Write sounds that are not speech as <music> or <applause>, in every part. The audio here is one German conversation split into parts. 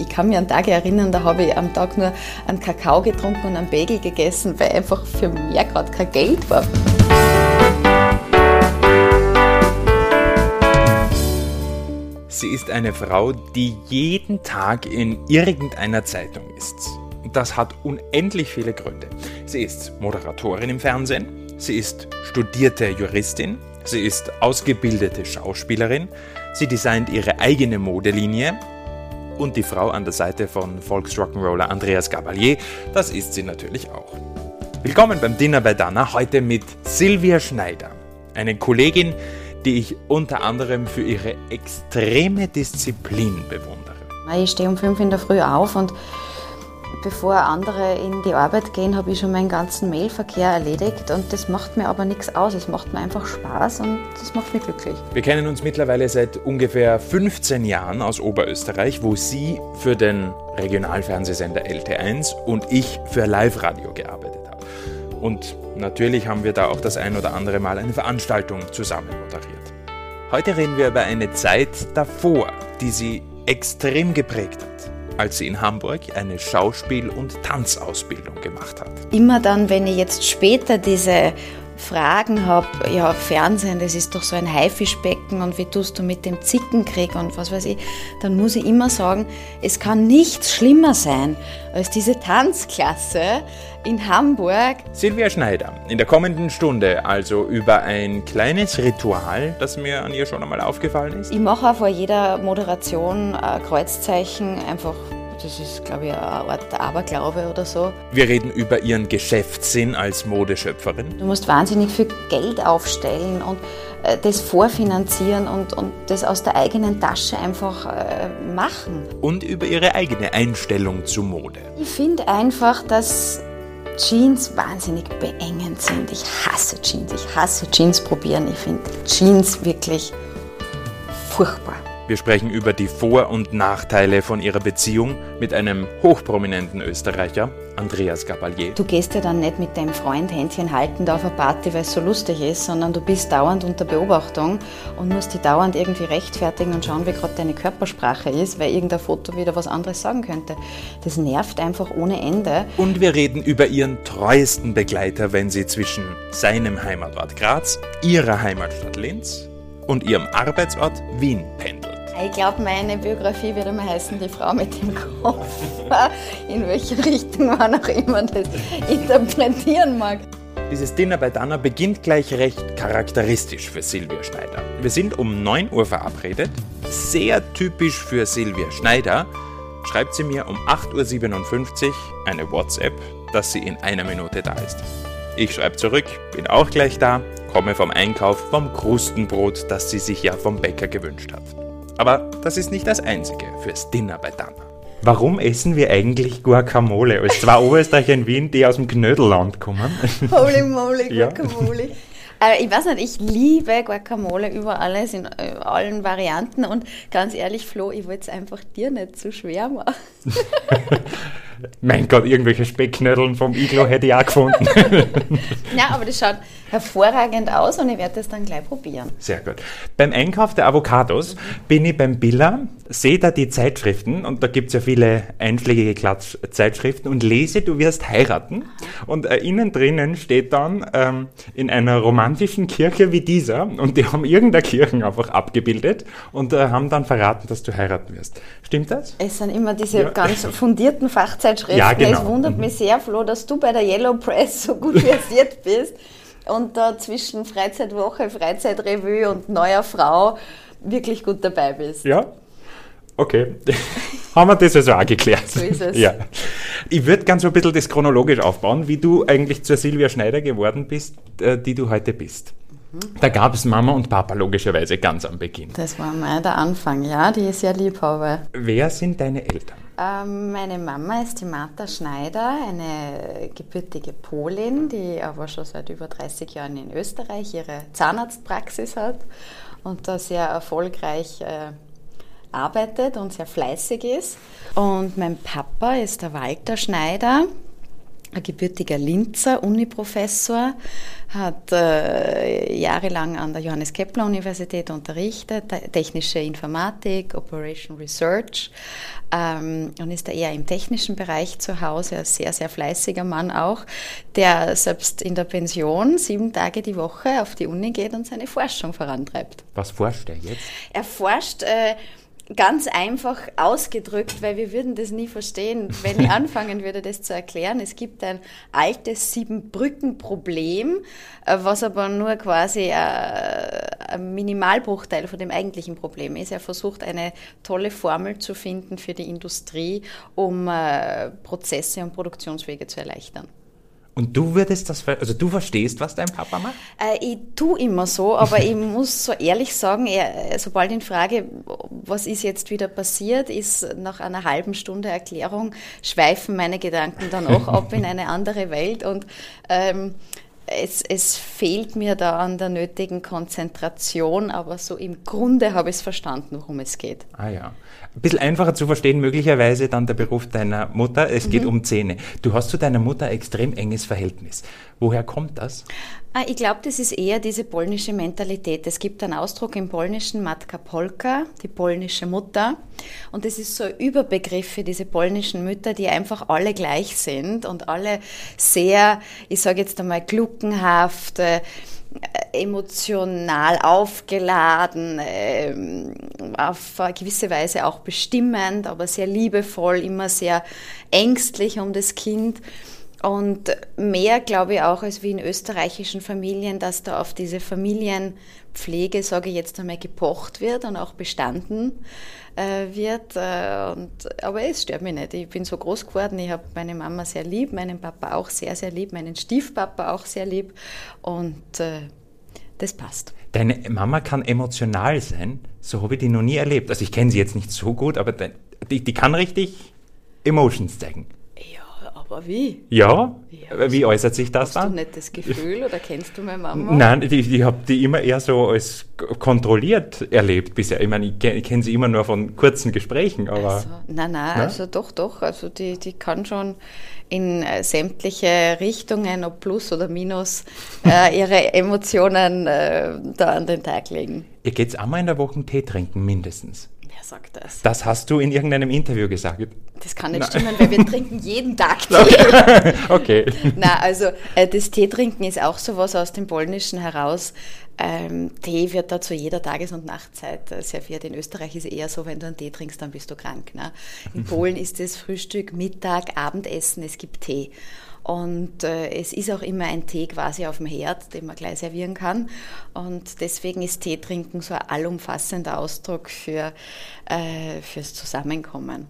Ich kann mich an Tage erinnern, da habe ich am Tag nur einen Kakao getrunken und einen Bagel gegessen, weil einfach für mehr gerade kein Geld war. Sie ist eine Frau, die jeden Tag in irgendeiner Zeitung ist. Das hat unendlich viele Gründe. Sie ist Moderatorin im Fernsehen, sie ist studierte Juristin, sie ist ausgebildete Schauspielerin, sie designt ihre eigene Modelinie und die Frau an der Seite von Volksrock'n'Roller Andreas Gabalier, das ist sie natürlich auch. Willkommen beim Dinner bei Dana, heute mit Silvia Schneider, eine Kollegin, die ich unter anderem für ihre extreme Disziplin bewundere. Ich stehe um fünf in der Früh auf und bevor andere in die Arbeit gehen, habe ich schon meinen ganzen Mailverkehr erledigt und das macht mir aber nichts aus. Es macht mir einfach Spaß und das macht mich glücklich. Wir kennen uns mittlerweile seit ungefähr 15 Jahren aus Oberösterreich, wo Sie für den Regionalfernsehsender LT1 und ich für Live-Radio gearbeitet haben. Und natürlich haben wir da auch das ein oder andere Mal eine Veranstaltung zusammen moderiert. Heute reden wir über eine Zeit davor, die sie extrem geprägt hat, als sie in Hamburg eine Schauspiel- und Tanzausbildung gemacht hat. Immer dann, wenn ich jetzt später diese Fragen habe, ja, Fernsehen, das ist doch so ein Haifischbecken und wie tust du mit dem Zickenkrieg und was weiß ich, dann muss ich immer sagen, es kann nichts schlimmer sein als diese Tanzklasse in Hamburg. Silvia Schneider, in der kommenden Stunde also über ein kleines Ritual, das mir an ihr schon einmal aufgefallen ist. Ich mache auch vor jeder Moderation ein Kreuzzeichen einfach das ist, glaube ich, eine Art Aberglaube oder so. Wir reden über ihren Geschäftssinn als Modeschöpferin. Du musst wahnsinnig viel Geld aufstellen und äh, das vorfinanzieren und, und das aus der eigenen Tasche einfach äh, machen. Und über ihre eigene Einstellung zu Mode. Ich finde einfach, dass Jeans wahnsinnig beengend sind. Ich hasse Jeans. Ich hasse Jeans probieren. Ich finde Jeans wirklich furchtbar. Wir sprechen über die Vor- und Nachteile von ihrer Beziehung mit einem hochprominenten Österreicher, Andreas Gabalier. Du gehst ja dann nicht mit deinem Freund Händchen haltend auf eine Party, weil es so lustig ist, sondern du bist dauernd unter Beobachtung und musst dich dauernd irgendwie rechtfertigen und schauen, wie gerade deine Körpersprache ist, weil irgendein Foto wieder was anderes sagen könnte. Das nervt einfach ohne Ende. Und wir reden über ihren treuesten Begleiter, wenn sie zwischen seinem Heimatort Graz, ihrer Heimatstadt Linz und ihrem Arbeitsort Wien pendelt. Ich glaube, meine Biografie wird immer heißen, die Frau mit dem Kopf. <laughs> In welche Richtung <laughs> man auch immer das interpretieren mag. Dieses Dinner bei Dana beginnt gleich recht charakteristisch für Silvia Schneider. Wir sind um 9 Uhr verabredet. Sehr typisch für Silvia Schneider schreibt sie mir um 8.57 Uhr eine WhatsApp, dass sie in einer Minute da ist. Ich schreibe zurück, bin auch gleich da, komme vom Einkauf vom Krustenbrot, das sie sich ja vom Bäcker gewünscht hat. Aber das ist nicht das Einzige fürs Dinner bei Dana. Warum essen wir eigentlich Guacamole als zwei Oberösterreicher in Wien, die aus dem Knödelland kommen? <laughs> Holy moly, Guacamole. Ja. Äh, ich weiß nicht, ich liebe Guacamole über alles, in äh, allen Varianten. Und ganz ehrlich, Flo, ich wollte es einfach dir nicht zu schwer machen. <laughs> mein Gott, irgendwelche Speckknödeln vom Iglo hätte ich auch gefunden. <laughs> ja, aber das schaut hervorragend aus und ich werde das dann gleich probieren. Sehr gut. Beim Einkauf der Avocados bin ich beim Billa, sehe da die Zeitschriften und da gibt es ja viele einschlägige Klatschzeitschriften und lese, du wirst heiraten. Und äh, innen drinnen steht dann ähm, in einer romantischen Kirche wie dieser und die haben irgendeine Kirche einfach abgebildet und äh, haben dann verraten, dass du heiraten wirst. Stimmt das? Es sind immer diese ja. ganz fundierten Fachzeitschriften. <laughs> Ja, genau. Es wundert mhm. mich sehr, Flo, dass du bei der Yellow Press so gut versiert bist und da zwischen Freizeitwoche, Freizeitrevue und neuer Frau wirklich gut dabei bist. Ja, okay. <laughs> Haben wir das also auch geklärt. So ist es. Ja. Ich würde ganz so ein bisschen das chronologisch aufbauen, wie du eigentlich zur Silvia Schneider geworden bist, äh, die du heute bist. Da gab es Mama und Papa logischerweise ganz am Beginn. Das war mal der Anfang, ja, die ist ja Liebhaber. Wer sind deine Eltern? Ähm, meine Mama ist die Martha Schneider, eine gebürtige Polin, die aber schon seit über 30 Jahren in Österreich ihre Zahnarztpraxis hat und da sehr erfolgreich äh, arbeitet und sehr fleißig ist. Und mein Papa ist der Walter Schneider, ein gebürtiger Linzer Uniprofessor, hat äh, jahrelang an der Johannes Kepler Universität unterrichtet, technische Informatik, Operation Research ähm, und ist da eher im technischen Bereich zu Hause, ein sehr, sehr fleißiger Mann auch, der selbst in der Pension sieben Tage die Woche auf die Uni geht und seine Forschung vorantreibt. Was forscht er jetzt? Er forscht äh, ganz einfach ausgedrückt, weil wir würden das nie verstehen, wenn ich <laughs> anfangen würde, das zu erklären. Es gibt ein altes Siebenbrücken-Problem, äh, was aber nur quasi äh, ein Minimalbruchteil von dem eigentlichen Problem ist. Er versucht eine tolle Formel zu finden für die Industrie, um äh, Prozesse und Produktionswege zu erleichtern. Und du würdest das, also du verstehst, was dein Papa macht? Äh, ich tue immer so, aber ich <laughs> muss so ehrlich sagen, er, sobald ich frage, was ist jetzt wieder passiert, ist nach einer halben Stunde Erklärung, schweifen meine Gedanken dann auch ab in eine andere Welt und ähm, es, es, fehlt mir da an der nötigen Konzentration, aber so im Grunde habe ich es verstanden, worum es geht. Ah ja. Ein bisschen einfacher zu verstehen, möglicherweise dann der Beruf deiner Mutter. Es geht mhm. um Zähne. Du hast zu deiner Mutter ein extrem enges Verhältnis. Woher kommt das? Ah, ich glaube, das ist eher diese polnische Mentalität. Es gibt einen Ausdruck im Polnischen, Matka Polka, die polnische Mutter. Und das ist so ein Überbegriff für diese polnischen Mütter, die einfach alle gleich sind und alle sehr, ich sage jetzt einmal, gluckenhaft, äh, emotional aufgeladen, ähm, auf eine gewisse Weise auch bestimmend, aber sehr liebevoll, immer sehr ängstlich um das Kind. Und mehr, glaube ich, auch als wie in österreichischen Familien, dass da auf diese Familienpflege, sage ich jetzt einmal, gepocht wird und auch bestanden äh, wird. Äh, und, aber es stört mich nicht. Ich bin so groß geworden. Ich habe meine Mama sehr lieb, meinen Papa auch sehr, sehr lieb, meinen Stiefpapa auch sehr lieb. Und äh, das passt. Deine Mama kann emotional sein. So habe ich die noch nie erlebt. Also ich kenne sie jetzt nicht so gut, aber die, die kann richtig Emotions zeigen. Aber wie? Ja? ja wie äußert sich das hast dann? Hast du nicht das Gefühl oder kennst du meine Mama? Nein, ich, ich habe die immer eher so als kontrolliert erlebt bisher. Ich meine, ich, kenne sie immer nur von kurzen Gesprächen, aber... Also, nein, nein, na? also doch, doch. Also die, die kann schon in äh, sämtliche Richtungen, ob Plus oder Minus, <laughs> äh, ihre Emotionen äh, da an den Tag legen. Ihr geht einmal in der Woche Tee trinken, mindestens sagt das. Das hast du in irgendeinem Interview gesagt. Das kann nicht Nein. stimmen, weil wir <laughs> trinken jeden Tag <laughs> Tee. <laughs> okay. Na, also äh, das Teetrinken ist auch sowas aus dem Polnischen heraus. Ähm, Tee wird da zu jeder Tages- und Nachtzeit äh, serviert. In Österreich ist es eher so, wenn du einen Tee trinkst, dann bist du krank. Ne? In Polen ist es Frühstück, Mittag, Abendessen, es gibt Tee. Und äh, es ist auch immer ein Tee quasi auf dem Herd, den man gleich servieren kann. Und deswegen ist Tee trinken so ein allumfassender Ausdruck für, äh, fürs Zusammenkommen.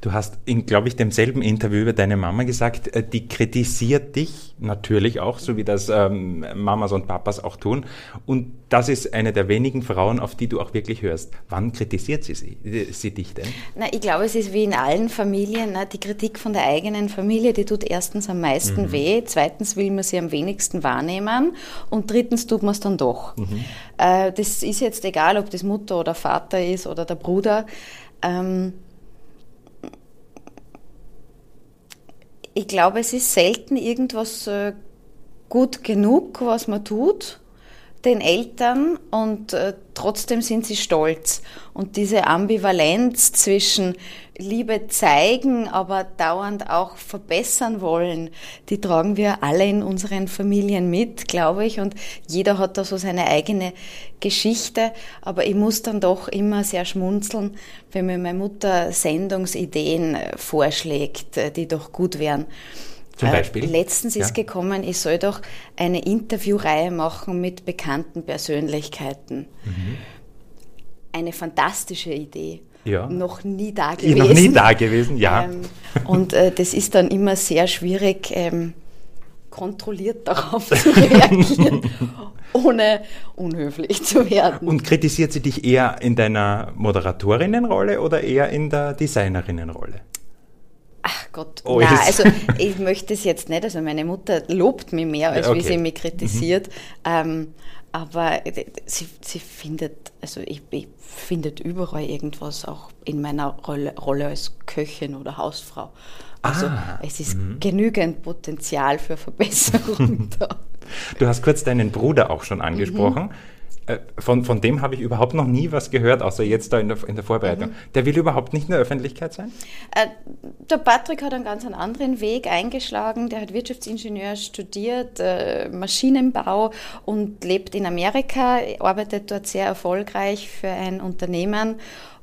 Du hast in, glaube ich, demselben Interview über deine Mama gesagt, äh, die kritisiert dich natürlich auch, so wie das ähm, Mamas und Papas auch tun. Und das ist eine der wenigen Frauen, auf die du auch wirklich hörst. Wann kritisiert sie, sie, sie dich denn? Na, ich glaube, es ist wie in allen Familien, na, die Kritik von der eigenen Familie, die tut erstens am meisten mhm. weh, zweitens will man sie am wenigsten wahrnehmen und drittens tut man es dann doch. Mhm. Äh, das ist jetzt egal, ob das Mutter oder Vater ist oder der Bruder. Ähm, ich glaube, es ist selten irgendwas äh, gut genug, was man tut den Eltern und äh, trotzdem sind sie stolz. Und diese Ambivalenz zwischen Liebe zeigen, aber dauernd auch verbessern wollen, die tragen wir alle in unseren Familien mit, glaube ich. Und jeder hat da so seine eigene Geschichte. Aber ich muss dann doch immer sehr schmunzeln, wenn mir meine Mutter Sendungsideen äh, vorschlägt, äh, die doch gut wären. Zum äh, Beispiel? letztens ja. ist gekommen, ich soll doch eine Interviewreihe machen mit bekannten Persönlichkeiten. Mhm. Eine fantastische Idee. Ja. Noch nie da gewesen. <laughs> Noch nie da gewesen, ja. Ähm, und äh, das ist dann immer sehr schwierig, ähm, kontrolliert darauf zu <laughs> reagieren, ohne unhöflich zu werden. Und kritisiert sie dich eher in deiner Moderatorinnenrolle oder eher in der Designerinnenrolle? Ach Gott, oh, nein, also ich möchte es jetzt nicht. Also meine Mutter lobt mich mehr, als okay. wie sie mich kritisiert. Mhm. Ähm, aber sie, sie findet, also ich, ich findet überall irgendwas, auch in meiner Rolle, Rolle als Köchin oder Hausfrau. Also Ah, es ist genügend Potenzial für Verbesserung <laughs> da. Du hast kurz deinen Bruder auch schon angesprochen. Äh, Von, von dem habe ich überhaupt noch nie was gehört, außer jetzt da in der, in der Vorbereitung. Der will überhaupt nicht in der Öffentlichkeit sein? Äh, Der Patrick hat einen ganz anderen Weg eingeschlagen. Der hat Wirtschaftsingenieur studiert, äh, Maschinenbau und lebt in Amerika, arbeitet dort sehr erfolgreich für ein Unternehmen.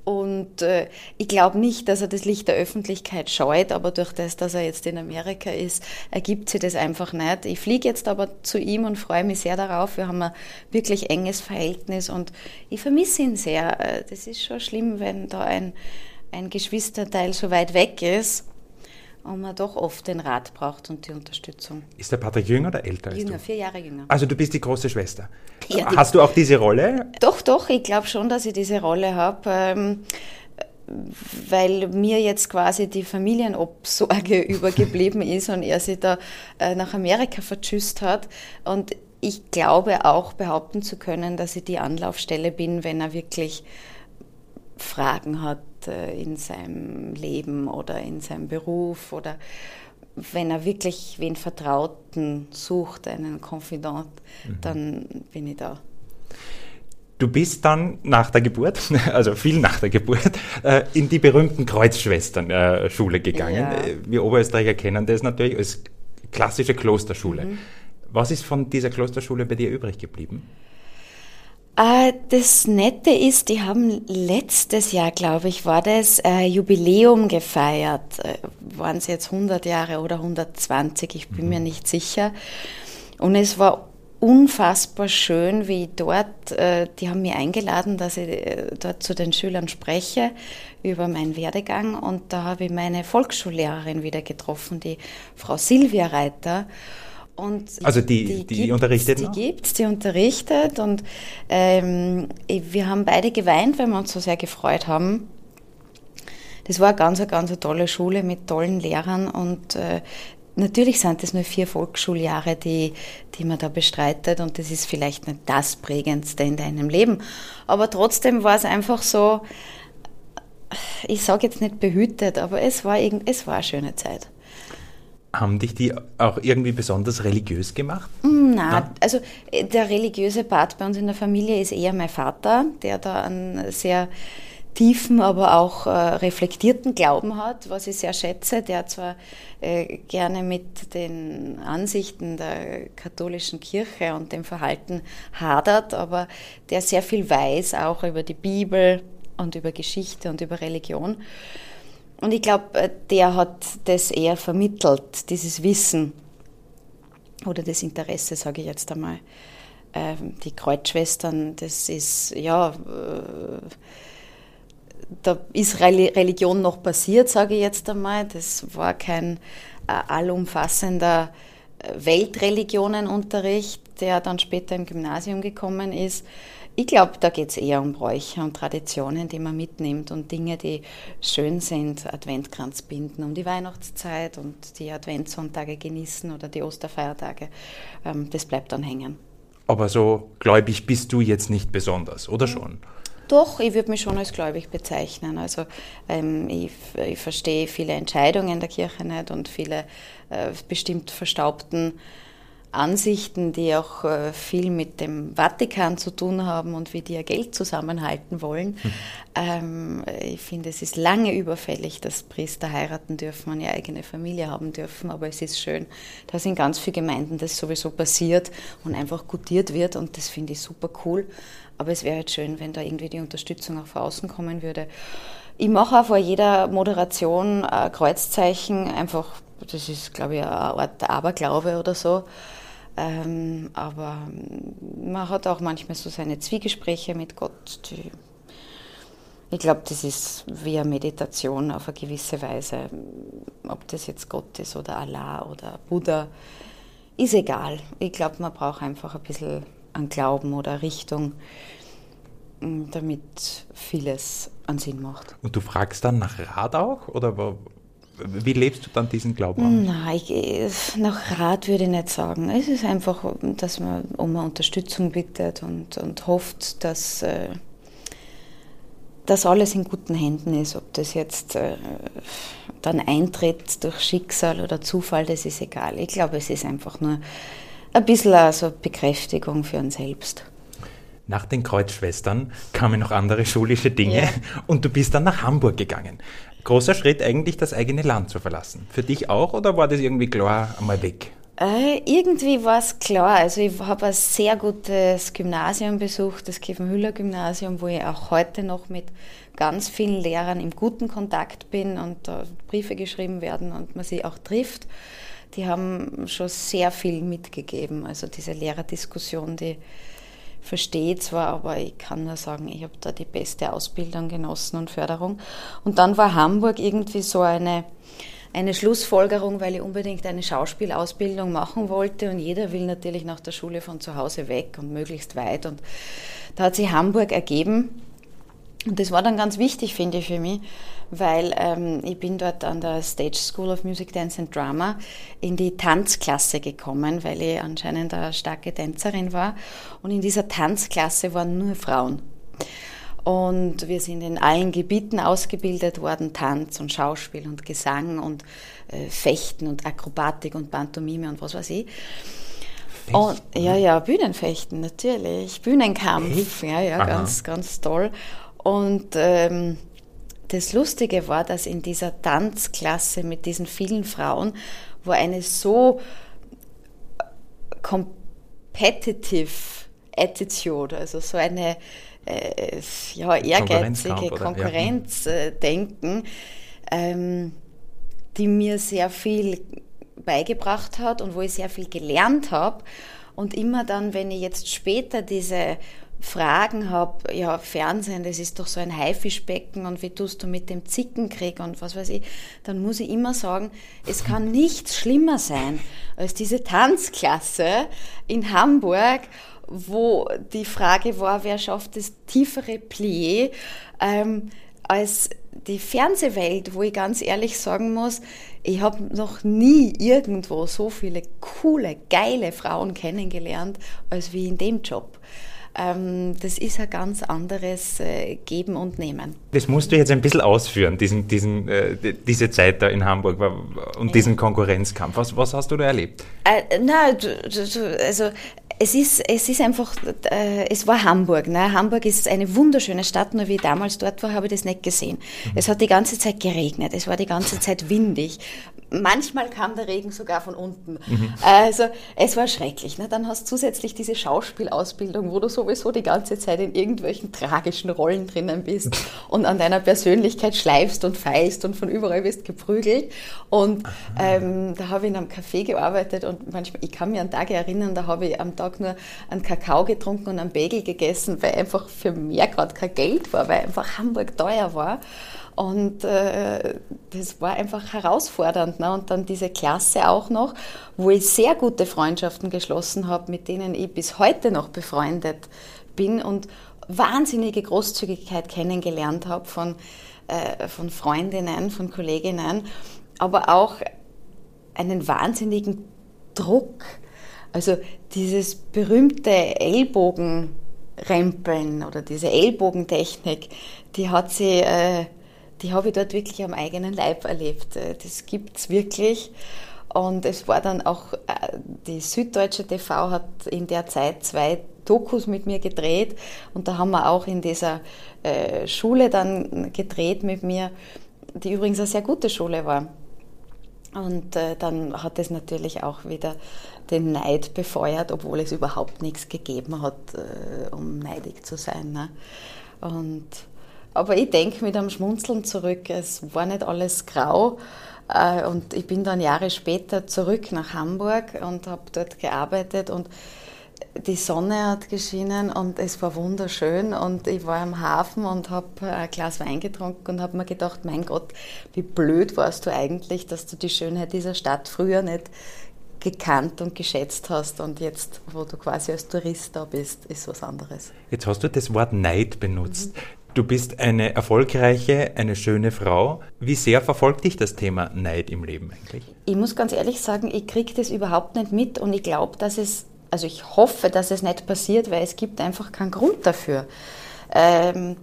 Und äh, ich glaube nicht, dass er das Licht der Öffentlichkeit scheut, aber durch das, dass er jetzt in Amerika ist, ergibt sich das einfach nicht. Ich fliege jetzt aber zu ihm und freue mich sehr darauf. Wir haben ein wirklich enges Verhältnis und ich vermisse ihn sehr. Äh, Das ist schon schlimm, wenn da ein, ein Geschwisterteil so weit weg ist und man doch oft den Rat braucht und die Unterstützung. Ist der Patrick jünger oder älter Jünger, vier Jahre jünger. Also du bist die große Schwester. <laughs> Ja, Hast du auch diese Rolle? Doch, doch, ich glaube schon, dass ich diese Rolle habe, ähm, weil mir jetzt quasi die Familienobsorge <laughs> übergeblieben ist und er sich da äh, nach Amerika vertschüsst hat. Und ich glaube auch behaupten zu können, dass ich die Anlaufstelle bin, wenn er wirklich Fragen hat in seinem Leben oder in seinem Beruf oder wenn er wirklich wen Vertrauten sucht, einen Confidant, dann bin ich da. Du bist dann nach der Geburt, <laughs> also viel nach der Geburt, äh, in die berühmten Kreuzschwestern-Schule gegangen. Ja. Äh, Wir Oberösterreicher kennen das natürlich als klassische Klosterschule. Mhm. Was ist von dieser Klosterschule bei dir übrig geblieben? Äh, Das Nette ist, die haben letztes Jahr, glaube ich, war das äh, Jubiläum gefeiert. Äh, Waren es jetzt 100 Jahre oder 120? Ich bin mir nicht sicher. Und es war unfassbar schön, wie dort, äh, die haben mich eingeladen, dass ich äh, dort zu den Schülern spreche über meinen Werdegang. Und da habe ich meine Volksschullehrerin wieder getroffen, die Frau Silvia Reiter. Und Also die- die gibt's, unterrichtet Die noch? gibt's, die unterrichtet und ähm, wir haben beide geweint, weil wir uns so sehr gefreut haben. Das war eine ganz, ganz eine tolle Schule mit tollen Lehrern und äh, natürlich sind es nur vier Volksschuljahre, die, die man da bestreitet und das ist vielleicht nicht das Prägendste in deinem Leben. Aber trotzdem war es einfach so, ich sage jetzt nicht behütet, aber es war, irgend, es war eine schöne Zeit. Haben dich die auch irgendwie besonders religiös gemacht? Na, also äh, der religiöse Part bei uns in der Familie ist eher mein Vater, der da einen sehr tiefen, aber auch äh, reflektierten Glauben hat, was ich sehr schätze. Der zwar äh, gerne mit den Ansichten der katholischen Kirche und dem Verhalten hadert, aber der sehr viel weiß, auch über die Bibel und über Geschichte und über Religion. Und ich glaube, der hat das eher vermittelt, dieses Wissen oder das Interesse, sage ich jetzt einmal. Ähm, die Kreuzschwestern, das ist, ja, äh, da ist Reli- Religion noch passiert, sage ich jetzt einmal. Das war kein äh, allumfassender äh, Weltreligionenunterricht, der dann später im Gymnasium gekommen ist. Ich glaube, da geht es eher um Bräuche und Traditionen, die man mitnimmt und Dinge, die schön sind, Adventkranz binden um die Weihnachtszeit und die Adventssonntage genießen oder die Osterfeiertage. Ähm, das bleibt dann hängen. Aber so gläubig bist du jetzt nicht besonders, oder schon? Doch, ich würde mich schon als gläubig bezeichnen. Also ähm, ich, ich verstehe viele Entscheidungen der Kirche nicht und viele äh, bestimmt verstaubten Ansichten, die auch äh, viel mit dem Vatikan zu tun haben und wie die ihr Geld zusammenhalten wollen. Ähm, ich finde, es ist lange überfällig, dass Priester heiraten dürfen und ihre eigene Familie haben dürfen, aber es ist schön, dass in ganz vielen Gemeinden das sowieso passiert und einfach gutiert wird und das finde ich super cool. Aber es wäre halt schön, wenn da irgendwie die Unterstützung auch von außen kommen würde. Ich mache auch vor jeder Moderation ein Kreuzzeichen, einfach, das ist, glaube ich, eine Art Aberglaube oder so. Ähm, aber man hat auch manchmal so seine Zwiegespräche mit Gott. Die, ich glaube, das ist wie eine Meditation auf eine gewisse Weise. Ob das jetzt Gott ist oder Allah oder Buddha, ist egal. Ich glaube, man braucht einfach ein bisschen an Glauben oder Richtung, damit vieles an Sinn macht. Und du fragst dann nach Rat auch? Oder wie lebst du dann diesen Glauben an? Nein, ich, nach Rat würde ich nicht sagen. Es ist einfach, dass man um Unterstützung bittet und, und hofft, dass, äh, dass alles in guten Händen ist. Ob das jetzt äh, dann eintritt durch Schicksal oder Zufall, das ist egal. Ich glaube, es ist einfach nur ein bisschen also Bekräftigung für uns selbst. Nach den Kreuzschwestern kamen noch andere schulische Dinge ja. und du bist dann nach Hamburg gegangen. Großer Schritt eigentlich, das eigene Land zu verlassen. Für dich auch oder war das irgendwie klar einmal weg? Äh, irgendwie war es klar. Also ich habe ein sehr gutes Gymnasium besucht, das Kiefen-Hüller-Gymnasium, wo ich auch heute noch mit ganz vielen Lehrern im guten Kontakt bin und da Briefe geschrieben werden und man sie auch trifft. Die haben schon sehr viel mitgegeben. Also diese Lehrerdiskussion, die verstehe zwar, aber ich kann nur sagen, ich habe da die beste Ausbildung genossen und Förderung. Und dann war Hamburg irgendwie so eine, eine Schlussfolgerung, weil ich unbedingt eine Schauspielausbildung machen wollte und jeder will natürlich nach der Schule von zu Hause weg und möglichst weit. Und da hat sich Hamburg ergeben. Und das war dann ganz wichtig, finde ich, für mich, weil ähm, ich bin dort an der Stage School of Music, Dance and Drama in die Tanzklasse gekommen, weil ich anscheinend eine starke Tänzerin war. Und in dieser Tanzklasse waren nur Frauen. Und wir sind in allen Gebieten ausgebildet worden, Tanz und Schauspiel und Gesang und äh, Fechten und Akrobatik und Pantomime und was weiß ich. Und, ja, ja, Bühnenfechten natürlich, Bühnenkampf, Echt? ja, ja, Aha. ganz, ganz toll. Und ähm, das Lustige war, dass in dieser Tanzklasse mit diesen vielen Frauen, wo eine so competitive Attitude, also so eine äh, ja, ehrgeizige Konkurrenzdenken, ähm, die mir sehr viel beigebracht hat und wo ich sehr viel gelernt habe. Und immer dann, wenn ich jetzt später diese Fragen habe, ja, Fernsehen, das ist doch so ein Haifischbecken und wie tust du mit dem Zickenkrieg und was weiß ich, dann muss ich immer sagen, es kann <laughs> nichts schlimmer sein als diese Tanzklasse in Hamburg, wo die Frage war, wer schafft das tiefere Plié, ähm, als die Fernsehwelt, wo ich ganz ehrlich sagen muss, ich habe noch nie irgendwo so viele coole, geile Frauen kennengelernt, als wie in dem Job. Ähm, das ist ein ganz anderes äh, Geben und Nehmen. Das musst du jetzt ein bisschen ausführen, diesen, diesen, äh, diese Zeit da in Hamburg und diesen Konkurrenzkampf. Was, was hast du da erlebt? Äh, na, also es ist, es ist einfach, äh, es war Hamburg. Ne? Hamburg ist eine wunderschöne Stadt, nur wie ich damals dort war, habe ich das nicht gesehen. Mhm. Es hat die ganze Zeit geregnet, es war die ganze Zeit windig. Manchmal kam der Regen sogar von unten. Mhm. Also es war schrecklich. Ne? Dann hast du zusätzlich diese Schauspielausbildung, wo du sowieso die ganze Zeit in irgendwelchen tragischen Rollen drinnen bist <laughs> und an deiner Persönlichkeit schleifst und feilst und von überall wirst geprügelt. Und ähm, da habe ich in einem Café gearbeitet und manchmal, ich kann mich an Tage erinnern, da habe ich am Tag nur einen Kakao getrunken und einen Bagel gegessen, weil einfach für mehr gerade kein Geld war, weil einfach Hamburg teuer war. Und äh, das war einfach herausfordernd. Ne? Und dann diese Klasse auch noch, wo ich sehr gute Freundschaften geschlossen habe, mit denen ich bis heute noch befreundet bin und wahnsinnige Großzügigkeit kennengelernt habe von, äh, von Freundinnen, von Kolleginnen, aber auch einen wahnsinnigen Druck. Also dieses berühmte Ellbogenrempeln oder diese Ellbogentechnik, die hat sie äh, die habe ich dort wirklich am eigenen Leib erlebt. Äh, das gibt es wirklich. Und es war dann auch, äh, die Süddeutsche TV hat in der Zeit zwei Dokus mit mir gedreht und da haben wir auch in dieser äh, Schule dann gedreht mit mir, die übrigens eine sehr gute Schule war. Und dann hat es natürlich auch wieder den Neid befeuert, obwohl es überhaupt nichts gegeben hat, um neidig zu sein. Ne? Und aber ich denke mit einem Schmunzeln zurück, es war nicht alles grau. Äh, und ich bin dann Jahre später zurück nach Hamburg und habe dort gearbeitet und die Sonne hat geschienen und es war wunderschön und ich war am Hafen und habe ein Glas Wein getrunken und habe mir gedacht, mein Gott, wie blöd warst du eigentlich, dass du die Schönheit dieser Stadt früher nicht gekannt und geschätzt hast und jetzt, wo du quasi als Tourist da bist, ist was anderes. Jetzt hast du das Wort Neid benutzt. Mhm. Du bist eine erfolgreiche, eine schöne Frau. Wie sehr verfolgt dich das Thema Neid im Leben eigentlich? Ich muss ganz ehrlich sagen, ich kriege das überhaupt nicht mit und ich glaube, dass es, also ich hoffe, dass es nicht passiert, weil es gibt einfach keinen Grund dafür. Ähm,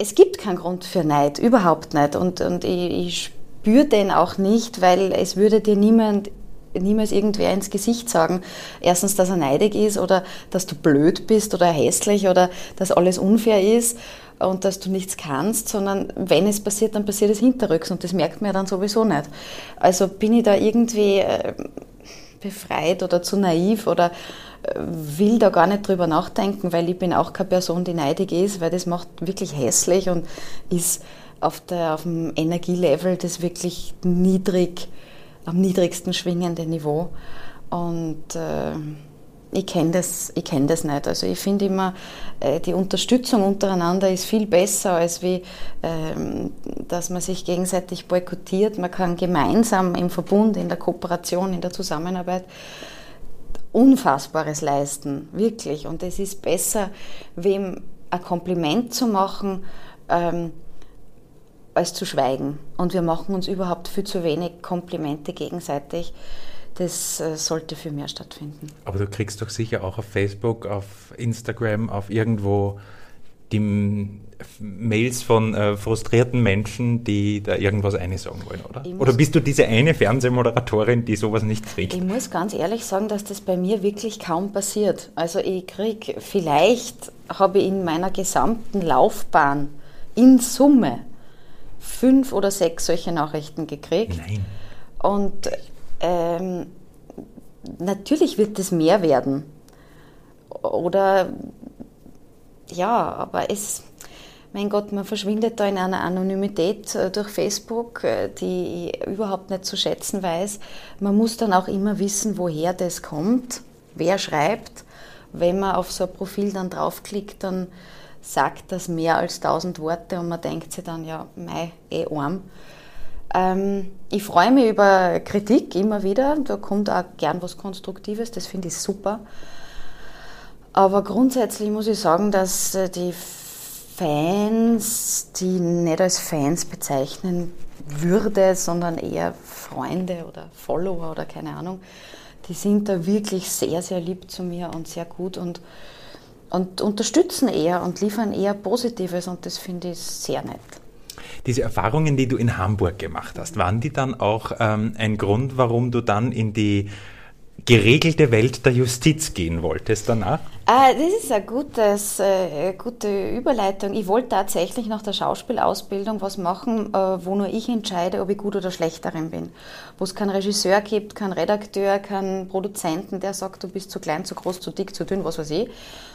es gibt keinen Grund für Neid, überhaupt nicht. Und, und ich, ich spüre den auch nicht, weil es würde dir niemand niemals irgendwer ins Gesicht sagen, erstens, dass er neidig ist oder dass du blöd bist oder hässlich oder dass alles unfair ist und dass du nichts kannst, sondern wenn es passiert, dann passiert es hinterrücks und das merkt man ja dann sowieso nicht. Also bin ich da irgendwie äh, befreit oder zu naiv oder äh, will da gar nicht drüber nachdenken, weil ich bin auch keine Person, die neidig ist, weil das macht wirklich hässlich und ist auf, der, auf dem Energielevel das wirklich niedrig, am niedrigsten schwingende Niveau. Und äh, ich kenne das, kenn das nicht. Also ich finde immer, äh, die Unterstützung untereinander ist viel besser, als wie, ähm, dass man sich gegenseitig boykottiert. Man kann gemeinsam im Verbund, in der Kooperation, in der Zusammenarbeit Unfassbares leisten, wirklich. Und es ist besser, wem ein Kompliment zu machen, ähm, als zu schweigen. Und wir machen uns überhaupt viel zu wenig Komplimente gegenseitig. Das äh, sollte viel mehr stattfinden. Aber du kriegst doch sicher auch auf Facebook, auf Instagram, auf irgendwo die Mails von äh, frustrierten Menschen, die da irgendwas einsagen wollen, oder? Oder bist du diese eine Fernsehmoderatorin, die sowas nicht kriegt? Ich muss ganz ehrlich sagen, dass das bei mir wirklich kaum passiert. Also ich kriege, vielleicht habe ich in meiner gesamten Laufbahn in Summe fünf oder sechs solche Nachrichten gekriegt. Nein. Und ähm, natürlich wird es mehr werden. Oder ja, aber es, mein Gott, man verschwindet da in einer Anonymität äh, durch Facebook, äh, die ich überhaupt nicht zu schätzen weiß. Man muss dann auch immer wissen, woher das kommt, wer schreibt. Wenn man auf so ein Profil dann draufklickt, dann sagt das mehr als tausend Worte und man denkt sich dann, ja, mei, eh arm. Ähm, ich freue mich über Kritik immer wieder, da kommt auch gern was Konstruktives, das finde ich super. Aber grundsätzlich muss ich sagen, dass äh, die Fans, die nicht als Fans bezeichnen würde, sondern eher Freunde oder Follower oder keine Ahnung, die sind da wirklich sehr, sehr lieb zu mir und sehr gut und und unterstützen eher und liefern eher Positives und das finde ich sehr nett. Diese Erfahrungen, die du in Hamburg gemacht hast, waren die dann auch ähm, ein Grund, warum du dann in die geregelte Welt der Justiz gehen wolltest danach? Ah, das ist eine gutes, äh, gute Überleitung. Ich wollte tatsächlich nach der Schauspielausbildung was machen, äh, wo nur ich entscheide, ob ich gut oder schlecht darin bin. Wo es keinen Regisseur gibt, keinen Redakteur, keinen Produzenten, der sagt, du bist zu klein, zu groß, zu dick, zu dünn, was weiß ich.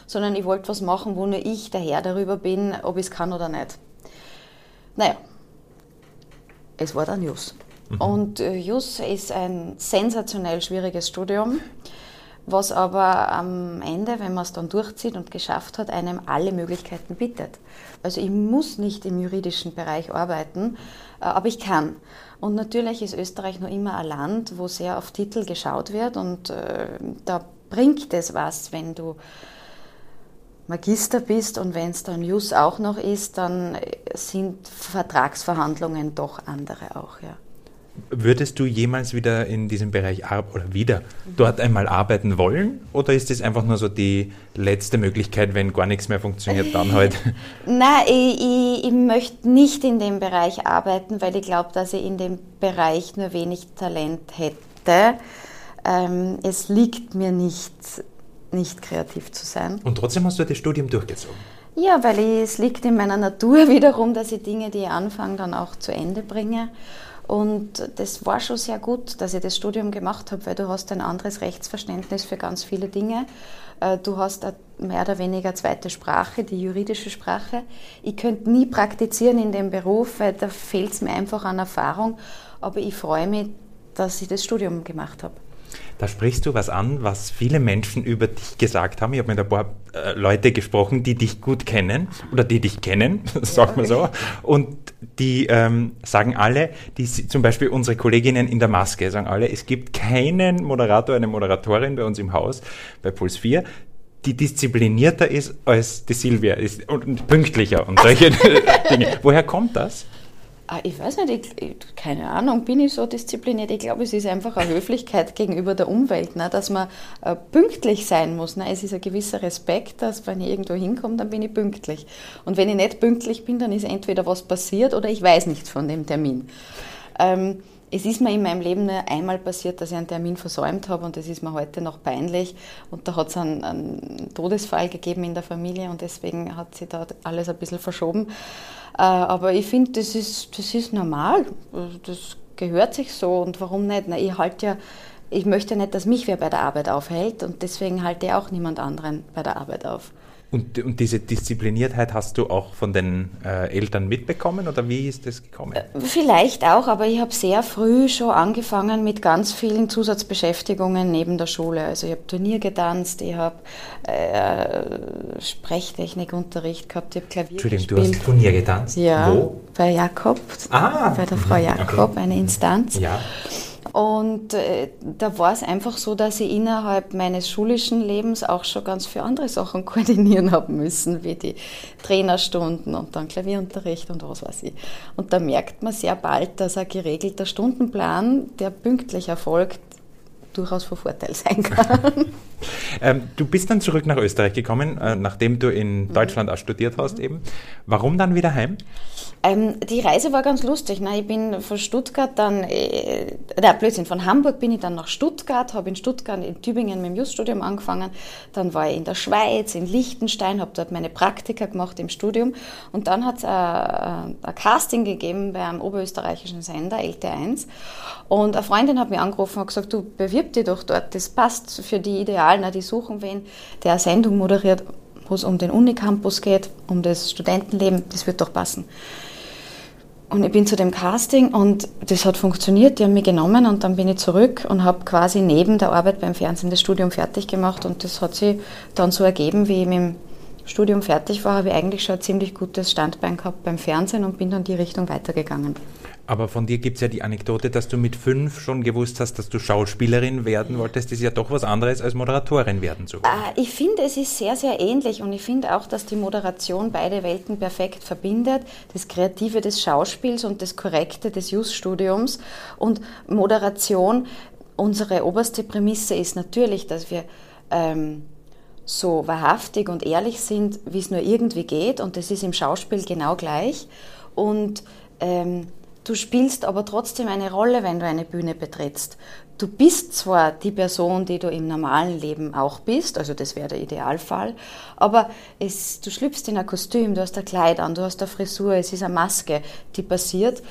Sondern ich wollte was machen, wo nur ich der Herr darüber bin, ob ich es kann oder nicht. Naja, es war dann News. Mhm. Und äh, JUS ist ein sensationell schwieriges Studium, was aber am Ende, wenn man es dann durchzieht und geschafft hat, einem alle Möglichkeiten bietet. Also ich muss nicht im juridischen Bereich arbeiten, äh, aber ich kann. Und natürlich ist Österreich noch immer ein Land, wo sehr auf Titel geschaut wird und äh, da bringt es was, wenn du Magister bist und wenn es dann Jus auch noch ist, dann sind Vertragsverhandlungen doch andere auch, ja. Würdest du jemals wieder in diesem Bereich oder wieder dort einmal arbeiten wollen? Oder ist das einfach nur so die letzte Möglichkeit, wenn gar nichts mehr funktioniert, dann halt? <laughs> Nein, ich, ich, ich möchte nicht in dem Bereich arbeiten, weil ich glaube, dass ich in dem Bereich nur wenig Talent hätte. Ähm, es liegt mir nicht, nicht kreativ zu sein. Und trotzdem hast du das Studium durchgezogen? Ja, weil ich, es liegt in meiner Natur <laughs> wiederum, dass ich Dinge, die ich anfange, dann auch zu Ende bringe. Und das war schon sehr gut, dass ich das Studium gemacht habe, weil du hast ein anderes Rechtsverständnis für ganz viele Dinge. Äh, du hast mehr oder weniger zweite Sprache, die juridische Sprache. Ich könnte nie praktizieren in dem Beruf, weil da fehlt es mir einfach an Erfahrung. Aber ich freue mich, dass ich das Studium gemacht habe. Da sprichst du was an, was viele Menschen über dich gesagt haben. Ich habe mit ein paar äh, Leute gesprochen, die dich gut kennen oder die dich kennen, <laughs> sagt man so. Und die ähm, sagen alle, die, zum Beispiel unsere Kolleginnen in der Maske, sagen alle, es gibt keinen Moderator, eine Moderatorin bei uns im Haus, bei Puls 4, die disziplinierter ist als die Silvia ist und pünktlicher und solche <laughs> Dinge. Woher kommt das? Ah, ich weiß nicht, ich, keine Ahnung, bin ich so diszipliniert? Ich glaube, es ist einfach eine Höflichkeit gegenüber der Umwelt, ne? dass man äh, pünktlich sein muss. Ne? Es ist ein gewisser Respekt, dass wenn ich irgendwo hinkomme, dann bin ich pünktlich. Und wenn ich nicht pünktlich bin, dann ist entweder was passiert oder ich weiß nichts von dem Termin. Ähm, es ist mir in meinem Leben nur einmal passiert, dass ich einen Termin versäumt habe und das ist mir heute noch peinlich. Und da hat es einen, einen, Todesfall gegeben in der Familie und deswegen hat sich da alles ein bisschen verschoben. Äh, aber ich finde, das ist, das ist normal. Das gehört sich so und warum nicht? Na, ich halte ja, ich möchte nicht, dass mich wer bei der Arbeit aufhält und deswegen halte ich auch niemand anderen bei der Arbeit auf. Und, und, diese Diszipliniertheit hast du auch von den äh, Eltern mitbekommen oder wie ist das gekommen? Äh, vielleicht auch, aber ich habe sehr früh schon angefangen mit ganz vielen Zusatzbeschäftigungen neben der Schule. Also ich habe Turnier getanzt, ich habe äh, Sprechtechnikunterricht gehabt, ich habe Klavier Entschuldigung, gespielt. du hast Turnier getanzt? Ja, Wo? bei Jakob, ah, bei der Frau Jakob, okay. eine Instanz. Ja. Und äh, da war es einfach so, dass ich innerhalb meines schulischen Lebens auch schon ganz viele andere Sachen <laughs> koordinieren haben müssen, wie die Trainerstunden und dann Klavierunterricht und was weiß ich. Und da merkt man sehr bald, dass ein geregelter Stundenplan, der pünktlich erfolgt, durchaus von Vorteil sein kann. <laughs> ähm, du bist dann zurück nach Österreich gekommen, äh, nachdem du in mhm. Deutschland auch studiert hast eben. Warum dann wieder heim? Ähm, die Reise war ganz lustig. Ne? Ich bin von Stuttgart dann, äh, na, Blödsinn, von Hamburg bin ich dann nach Stuttgart, habe in Stuttgart, in Tübingen mit dem Juststudium angefangen. Dann war ich in der Schweiz, in Liechtenstein, habe dort meine Praktika gemacht im Studium. Und dann hat es ein, ein Casting gegeben bei einem oberösterreichischen Sender, LT1. Und eine Freundin hat mich angerufen und gesagt, du bewirb dich doch dort, das passt für die ideal. Ne? Die suchen wen, der eine Sendung moderiert, wo es um den Unicampus geht, um das Studentenleben, das wird doch passen. Und ich bin zu dem Casting und das hat funktioniert. Die haben mich genommen und dann bin ich zurück und habe quasi neben der Arbeit beim Fernsehen das Studium fertig gemacht. Und das hat sich dann so ergeben, wie ich mit dem Studium fertig war, habe ich eigentlich schon ein ziemlich gutes Standbein gehabt beim Fernsehen und bin dann die Richtung weitergegangen. Aber von dir gibt es ja die Anekdote, dass du mit fünf schon gewusst hast, dass du Schauspielerin werden wolltest. Das ist ja doch was anderes als Moderatorin werden zu wollen. Äh, ich finde, es ist sehr, sehr ähnlich und ich finde auch, dass die Moderation beide Welten perfekt verbindet. Das Kreative des Schauspiels und das Korrekte des Just-Studiums. Und Moderation, unsere oberste Prämisse ist natürlich, dass wir ähm, so wahrhaftig und ehrlich sind, wie es nur irgendwie geht. Und das ist im Schauspiel genau gleich. Und ähm, Du spielst aber trotzdem eine Rolle, wenn du eine Bühne betrittst. Du bist zwar die Person, die du im normalen Leben auch bist, also das wäre der Idealfall, aber es, du schlüpfst in ein Kostüm, du hast ein Kleid an, du hast eine Frisur, es ist eine Maske, die passiert.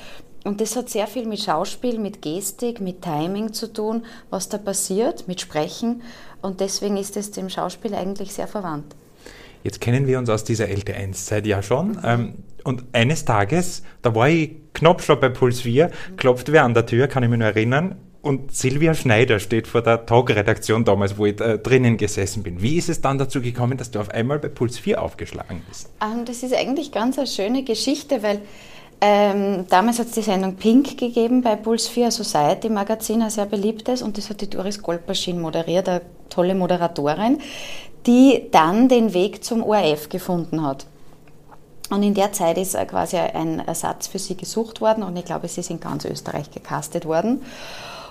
Und das hat sehr viel mit Schauspiel, mit Gestik, mit Timing zu tun, was da passiert, mit Sprechen. Und deswegen ist es dem Schauspiel eigentlich sehr verwandt. Jetzt kennen wir uns aus dieser LT1-Zeit ja schon. Ähm, und eines Tages, da war ich knapp schon bei Puls 4, klopft wer an der Tür, kann ich mich nur erinnern. Und Silvia Schneider steht vor der Talkredaktion damals, wo ich äh, drinnen gesessen bin. Wie ist es dann dazu gekommen, dass du auf einmal bei Puls 4 aufgeschlagen bist? Um, ähm, das ist eigentlich ganz eine schöne Geschichte, weil ähm, damals hat es die Sendung Pink gegeben bei Puls 4 Society Magazin, ein sehr beliebtes, und das hat die Doris Goldmaschine moderiert, eine tolle Moderatorin, die dann den Weg zum ORF gefunden hat. Und in der Zeit ist quasi ein Ersatz für sie gesucht worden und ich glaube, sie in ganz Österreich gecastet worden.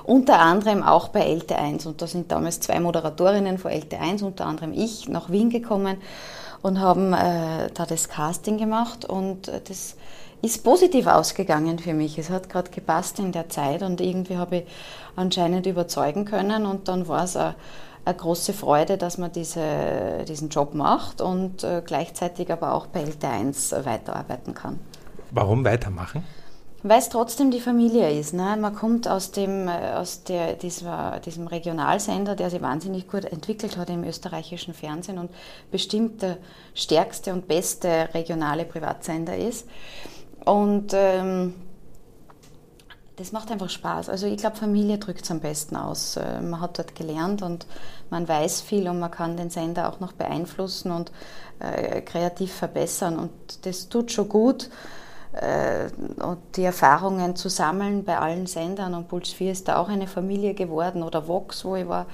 Unter anderem auch bei LT1 und da sind damals zwei Moderatorinnen von LT1, unter anderem ich, nach Wien gekommen und haben äh, da das Casting gemacht und äh, das ist positiv ausgegangen für mich. Es hat gerade gepasst in der Zeit und irgendwie habe ich anscheinend überzeugen können und dann war es eine, eine große Freude, dass man diese, diesen Job macht und äh, gleichzeitig aber auch bei LT1 weiterarbeiten kann. Warum weitermachen? Weil es trotzdem die Familie ist. Ne? Man kommt aus, dem, äh, aus der, dieser, diesem Regionalsender, der sich wahnsinnig gut entwickelt hat im österreichischen Fernsehen und bestimmt der stärkste und beste regionale Privatsender ist. Und ähm, das macht einfach Spaß. Also ich glaube, Familie drückt es am besten aus. Äh, man hat dort gelernt und man weiß viel und man kann den Sender auch noch beeinflussen und äh, kreativ verbessern. Und das tut schon gut. Äh, und die Erfahrungen zu sammeln bei allen Sendern und Puls 4 ist da auch eine Familie geworden oder Vox, wo ich war.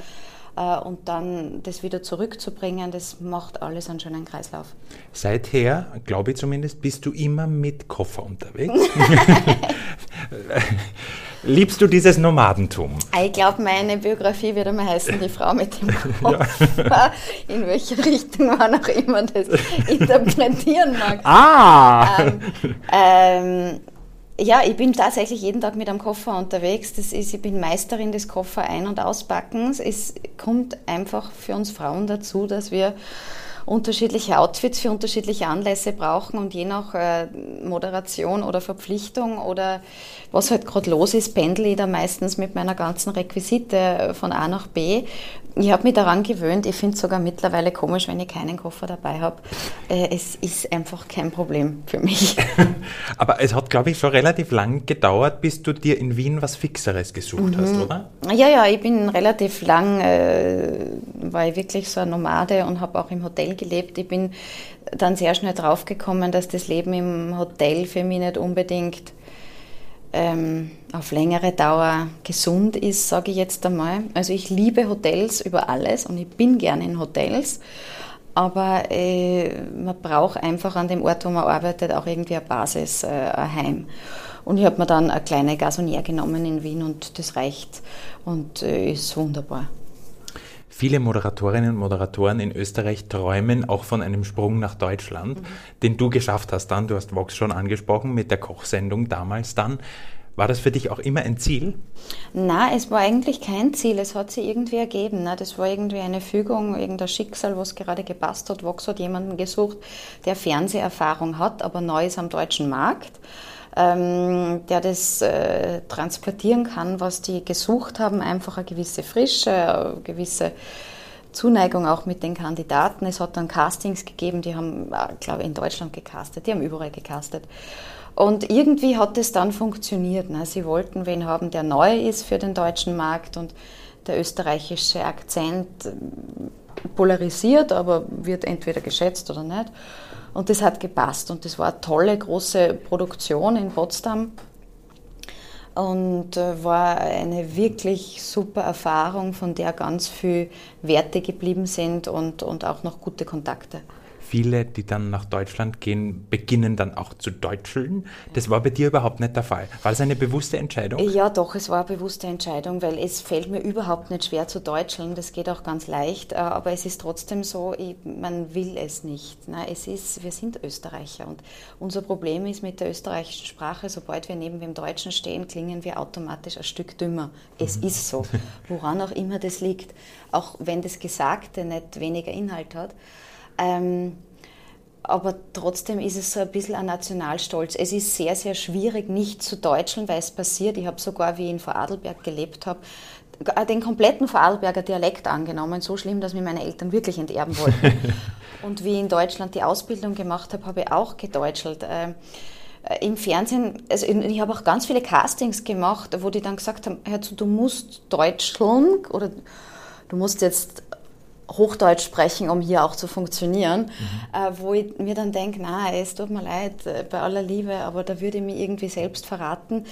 äh, und dann das wieder zurückzubringen, das macht alles einen schönen Kreislauf. Seither, glaube ich zumindest, bist du immer mit Koffer unterwegs. <laughs> <laughs> <laughs> Liebst du dieses Nomadentum? Ich glaube, meine Biografie wird einmal heißen, die Frau mit dem <laughs> Koffer. Ja. <laughs> In welche Richtung man auch immer das interpretieren mag. Ah! Ähm, ähm, ja, ich bin tatsächlich jeden Tag mit einem Koffer unterwegs. Das ist, ich bin Meisterin des Koffer ein- und auspackens. Es kommt einfach für uns Frauen dazu, dass wir unterschiedliche Outfits für unterschiedliche Anlässe brauchen und je nach äh, Moderation oder Verpflichtung oder was halt gerade los ist, pendle ich da meistens mit meiner ganzen Requisite äh, von A nach B. Ich habe mich daran gewöhnt. Ich finde es sogar mittlerweile komisch, wenn ich keinen Koffer dabei habe. Äh, es ist einfach kein Problem für mich. <laughs> Aber es hat, glaube ich, schon relativ lang gedauert, bis du dir in Wien was Fixeres gesucht mhm. hast, oder? Ja, ja, ich bin relativ lang, äh, war ich wirklich so ein Nomade und habe auch im Hotel gelebt. Ich bin dann sehr schnell draufgekommen, dass das Leben im Hotel für mich nicht unbedingt ähm, auf längere Dauer gesund ist, sage ich jetzt einmal. Also ich liebe Hotels über alles und ich bin gerne in Hotels. Aber äh, man braucht einfach an dem Ort, wo man arbeitet, auch irgendwie eine Basis, äh, ein Heim. Und ich habe mir dann eine kleine Gasonier genommen in Wien und das reicht und äh, ist wunderbar. Viele Moderatorinnen und Moderatoren in Österreich träumen auch von einem Sprung nach Deutschland, mhm. den du geschafft hast dann. Du hast Vox schon angesprochen mit der Kochsendung damals dann. War das für dich auch immer ein Ziel? Na, es war eigentlich kein Ziel. Es hat sich irgendwie ergeben. Ne? Das war irgendwie eine Fügung, irgendein Schicksal, was gerade gepasst hat. Vox hat jemanden gesucht, der Fernseherfahrung hat, aber neu ist am deutschen Markt ähm, der das äh, transportieren kann, was die gesucht haben, einfach eine gewisse Frische, eine gewisse Zuneigung auch mit den Kandidaten. Es hat dann Castings gegeben, die haben, äh, glaube ich, in Deutschland gecastet, die haben überall gecastet. Und irgendwie hat es dann funktioniert. Ne? Sie wollten wen haben, der neu ist für den deutschen Markt und der österreichische Akzent äh, polarisiert, aber wird entweder geschätzt oder nicht. Und das hat gepasst. Und das war eine tolle große Produktion in Potsdam. Und äh, war eine wirklich super Erfahrung, von der ganz viel Werte geblieben sind und, und auch noch gute Kontakte viele, die dann nach Deutschland gehen, beginnen dann auch zu deutscheln. Das war bei dir überhaupt nicht der Fall. War das eine bewusste Entscheidung? Ja, doch, es war eine bewusste Entscheidung, weil es fällt mir überhaupt nicht schwer zu deutscheln. Das geht auch ganz leicht. Äh, aber es ist trotzdem so, man will es nicht. Es ist, wir sind Österreicher und unser Problem ist mit der österreichischen Sprache, sobald wir neben dem Deutschen stehen, klingen wir automatisch ein Stück dümmer. Es mhm. ist so, woran auch immer das liegt. Auch wenn das Gesagte nicht weniger Inhalt hat. Ähm, aber trotzdem ist es so ein bisschen ein Nationalstolz. Es ist sehr, sehr schwierig, nicht zu deutscheln, weil es passiert. Ich habe sogar, wie ich in Vorarlberg gelebt habe, den kompletten Vorarlberger Dialekt angenommen. So schlimm, dass mir meine Eltern wirklich enterben wollten. <laughs> Und wie ich in Deutschland die Ausbildung gemacht habe, habe ich auch gedeutschelt. Ähm, äh, Im Fernsehen, also ich habe auch ganz viele Castings gemacht, wo die dann gesagt haben, hör zu, du musst deutscheln oder du musst jetzt Hochdeutsch sprechen, um hier auch zu funktionieren, mhm. äh, wo ich mir dann denke, na, es tut mir leid, äh, bei aller Liebe, aber da würde ich mich irgendwie selbst verraten,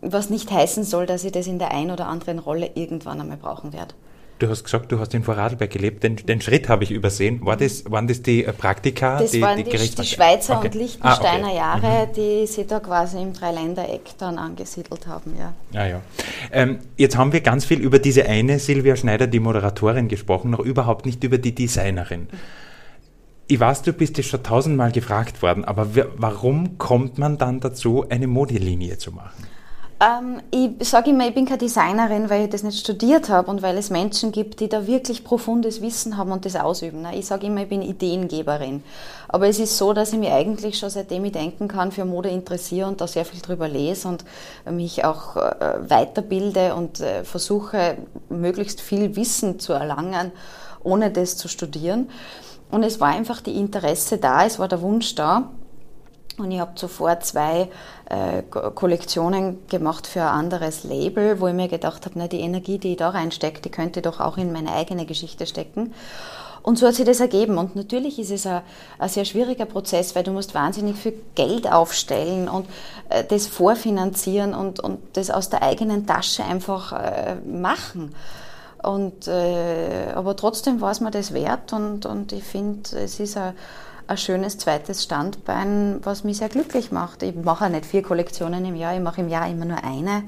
was nicht heißen soll, dass ich das in der einen oder anderen Rolle irgendwann einmal brauchen werde. Du hast gesagt, du hast in Vorarlberg gelebt. Den, den Schritt habe ich übersehen. War das, waren das die äh, Praktika? Das die, waren die, die, die Schweizer okay. und Liechtensteiner ah, okay. Jahre, mhm. die sich da quasi im Dreiländereck dann angesiedelt haben. Ja. Ah, ja. Ähm, jetzt haben wir ganz viel über diese eine Silvia Schneider, die Moderatorin, gesprochen, noch überhaupt nicht über die Designerin. Ich weiß, du bist ja schon tausendmal gefragt worden, aber warum kommt man dann dazu, eine Modelinie zu machen? Ähm, ich sage immer, ich bin keine Designerin, weil ich das nicht studiert habe und weil es Menschen gibt, die da wirklich profundes Wissen haben und das ausüben. Ich sage immer, ich bin Ideengeberin. Aber es ist so, dass ich mich eigentlich schon seitdem ich denken kann, für Mode interessiere und da sehr viel drüber lese und mich auch äh, weiterbilde und äh, versuche, möglichst viel Wissen zu erlangen, ohne das zu studieren. Und es war einfach die Interesse da, es war der Wunsch da. Und ich habe zuvor zwei äh, Kollektionen gemacht für ein anderes Label, wo ich mir gedacht habe, die Energie, die ich da reinstecke, die könnte doch auch in meine eigene Geschichte stecken. Und so hat sich das ergeben. Und natürlich ist es ein, ein, sehr schwieriger Prozess, weil du musst wahnsinnig viel Geld aufstellen und äh, das vorfinanzieren und, und das aus der eigenen Tasche einfach äh, machen. Und, äh, aber trotzdem war es mir das wert und, und ich finde, es ist ein, ein schönes zweites Standbein, was mich sehr glücklich macht. Ich mache nicht vier Kollektionen im Jahr, ich mache im Jahr immer nur eine.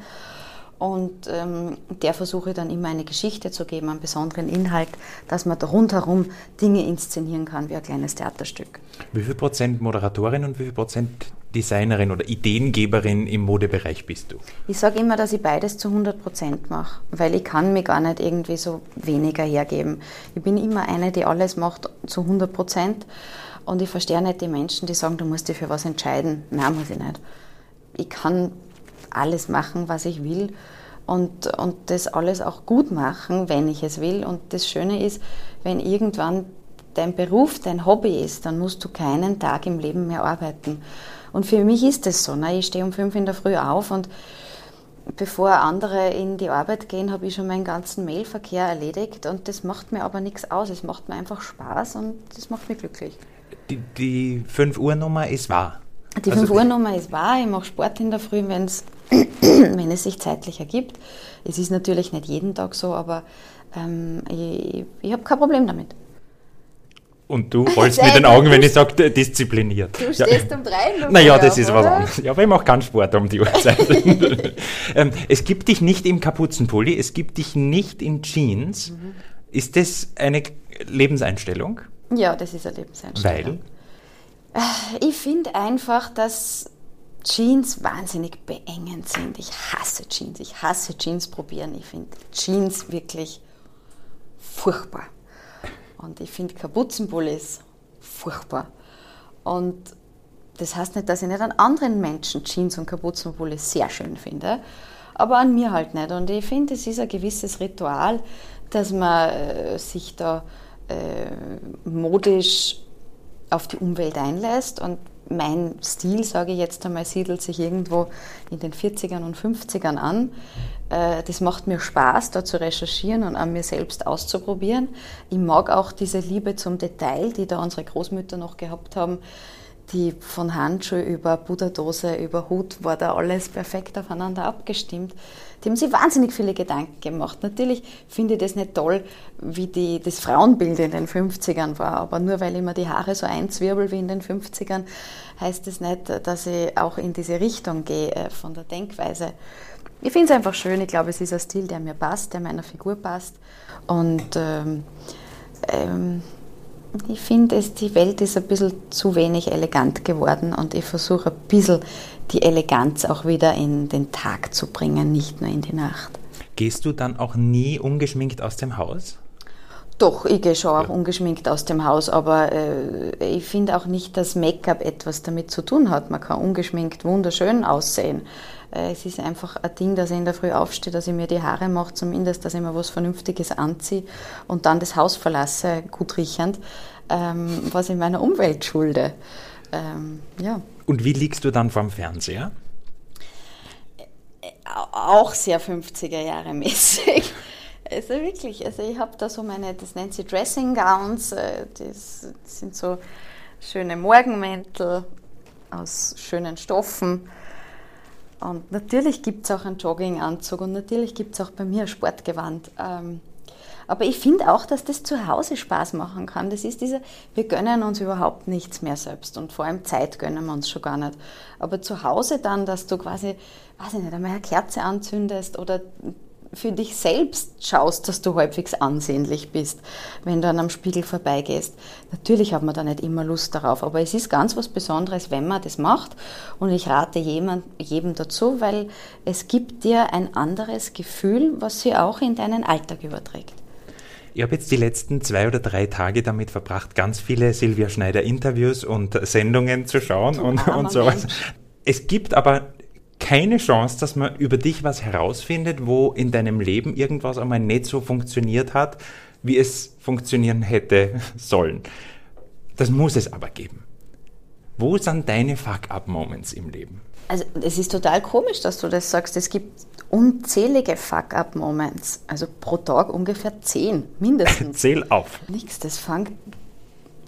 Und ähm, der versuche dann immer eine Geschichte zu geben, einen besonderen Inhalt, dass man da rundherum Dinge inszenieren kann, wie ein kleines Theaterstück. Wie viel Prozent Moderatorin und wie viel Prozent Designerin oder Ideengeberin im Modebereich bist du? Ich sage immer, dass ich beides zu 100 Prozent mache, weil ich kann mir gar nicht irgendwie so weniger hergeben. Ich bin immer eine, die alles macht zu 100 Prozent und ich verstehe nicht die Menschen, die sagen, du musst dich für was entscheiden. Nein, muss ich nicht. Ich kann alles machen, was ich will und, und das alles auch gut machen, wenn ich es will. Und das Schöne ist, wenn irgendwann dein Beruf dein Hobby ist, dann musst du keinen Tag im Leben mehr arbeiten. Und für mich ist das so. Ne? Ich stehe um fünf in der Früh auf und bevor andere in die Arbeit gehen, habe ich schon meinen ganzen Mailverkehr erledigt und das macht mir aber nichts aus. Es macht mir einfach Spaß und das macht mich glücklich. Die, die 5 Uhr Nummer ist wahr. Die also 5 Uhr Nummer ist wahr. Ich mache Sport in der Früh, wenn's, <clears throat> wenn es sich zeitlich ergibt. Es ist natürlich nicht jeden Tag so, aber ähm, ich, ich habe kein Problem damit. Und du <laughs> rollst mit den Augen, wenn ich sage, diszipliniert. Du stehst ja. um drei Uhr. Naja, das ist oder? was anderes. Ja, aber ich mache keinen Sport um die Uhrzeit. <laughs> ähm, es gibt dich nicht im Kapuzenpulli, es gibt dich nicht in Jeans. Mhm. Ist das eine Lebenseinstellung? Ja, das ist eine Lebenseinstellung. Weil? Äh, ich finde einfach, dass Jeans wahnsinnig beengend sind. Ich hasse Jeans. Ich hasse Jeans probieren. Ich finde Jeans wirklich furchtbar. Und ich finde Kapuzenpullis furchtbar. Und das heißt nicht, dass ich nicht an anderen Menschen Jeans und Kapuzenpullis sehr schön finde, aber an mir halt nicht. Und ich finde, es ist ein gewisses Ritual, dass man äh, sich da äh, modisch auf die Umwelt einlässt. Und mein Stil, sage ich jetzt einmal, siedelt sich irgendwo in den 40ern und 50ern an. Äh, das macht mir Spaß, da zu recherchieren und an mir selbst auszuprobieren. Ich mag auch diese Liebe zum Detail, die da unsere Großmütter noch gehabt haben. Die von Handschuhe über Puderdose, über Hut war da alles perfekt aufeinander abgestimmt. Die haben sich wahnsinnig viele Gedanken gemacht. Natürlich finde ich das nicht toll, wie die, das Frauenbild in den 50ern war, aber nur weil ich mir die Haare so einzwirbel wie in den 50ern, heißt das nicht, dass ich auch in diese Richtung gehe äh, von der Denkweise. Ich finde es einfach schön. Ich glaube, es ist ein Stil, der mir passt, der meiner Figur passt. Und ähm, ähm, ich finde, die Welt ist ein bisschen zu wenig elegant geworden und ich versuche ein bisschen die Eleganz auch wieder in den Tag zu bringen, nicht nur in die Nacht. Gehst du dann auch nie ungeschminkt aus dem Haus? Doch, ich gehe schon auch ungeschminkt aus dem Haus, aber äh, ich finde auch nicht, dass Make-up etwas damit zu tun hat. Man kann ungeschminkt wunderschön aussehen. Äh, es ist einfach ein Ding, dass ich in der Früh aufstehe, dass ich mir die Haare mache, zumindest, dass ich mir was Vernünftiges anziehe und dann das Haus verlasse, gut riechend, ähm, was ich meiner Umwelt schulde. Ähm, ja. Und wie liegst du dann vorm Fernseher? Auch sehr 50er Jahre mäßig. <laughs> Also wirklich, also ich habe da so meine, das nennt sie Dressing Gowns, äh, das sind so schöne Morgenmäntel aus schönen Stoffen. Und natürlich gibt es auch einen Jogginganzug und natürlich gibt es auch bei mir ein Sportgewand. Ähm, aber ich finde auch, dass das zu Hause Spaß machen kann. Das ist dieser, wir gönnen uns überhaupt nichts mehr selbst und vor allem Zeit gönnen wir uns schon gar nicht. Aber zu Hause dann, dass du quasi, weiß ich nicht, einmal eine Kerze anzündest oder für dich selbst schaust, dass du halbwegs ansehnlich bist, wenn du an einem Spiegel vorbeigehst. Natürlich hat man da nicht immer Lust darauf, aber es ist ganz was Besonderes, wenn man das macht. Und ich rate jemand, jedem dazu, weil es gibt dir ein anderes Gefühl, was sie auch in deinen Alltag überträgt. Ich habe jetzt die letzten zwei oder drei Tage damit verbracht, ganz viele Silvia Schneider Interviews und Sendungen zu schauen und, und sowas. Es gibt aber keine Chance, dass man über dich was herausfindet, wo in deinem Leben irgendwas einmal nicht so funktioniert hat, wie es funktionieren hätte <laughs> sollen. Das muss es aber geben. Wo sind deine Fuck-up-Moments im Leben? Also es ist total komisch, dass du das sagst. Es gibt unzählige Fuck-up-Moments. Also pro Tag ungefähr zehn, mindestens. <laughs> Zähl auf. Nix, das fängt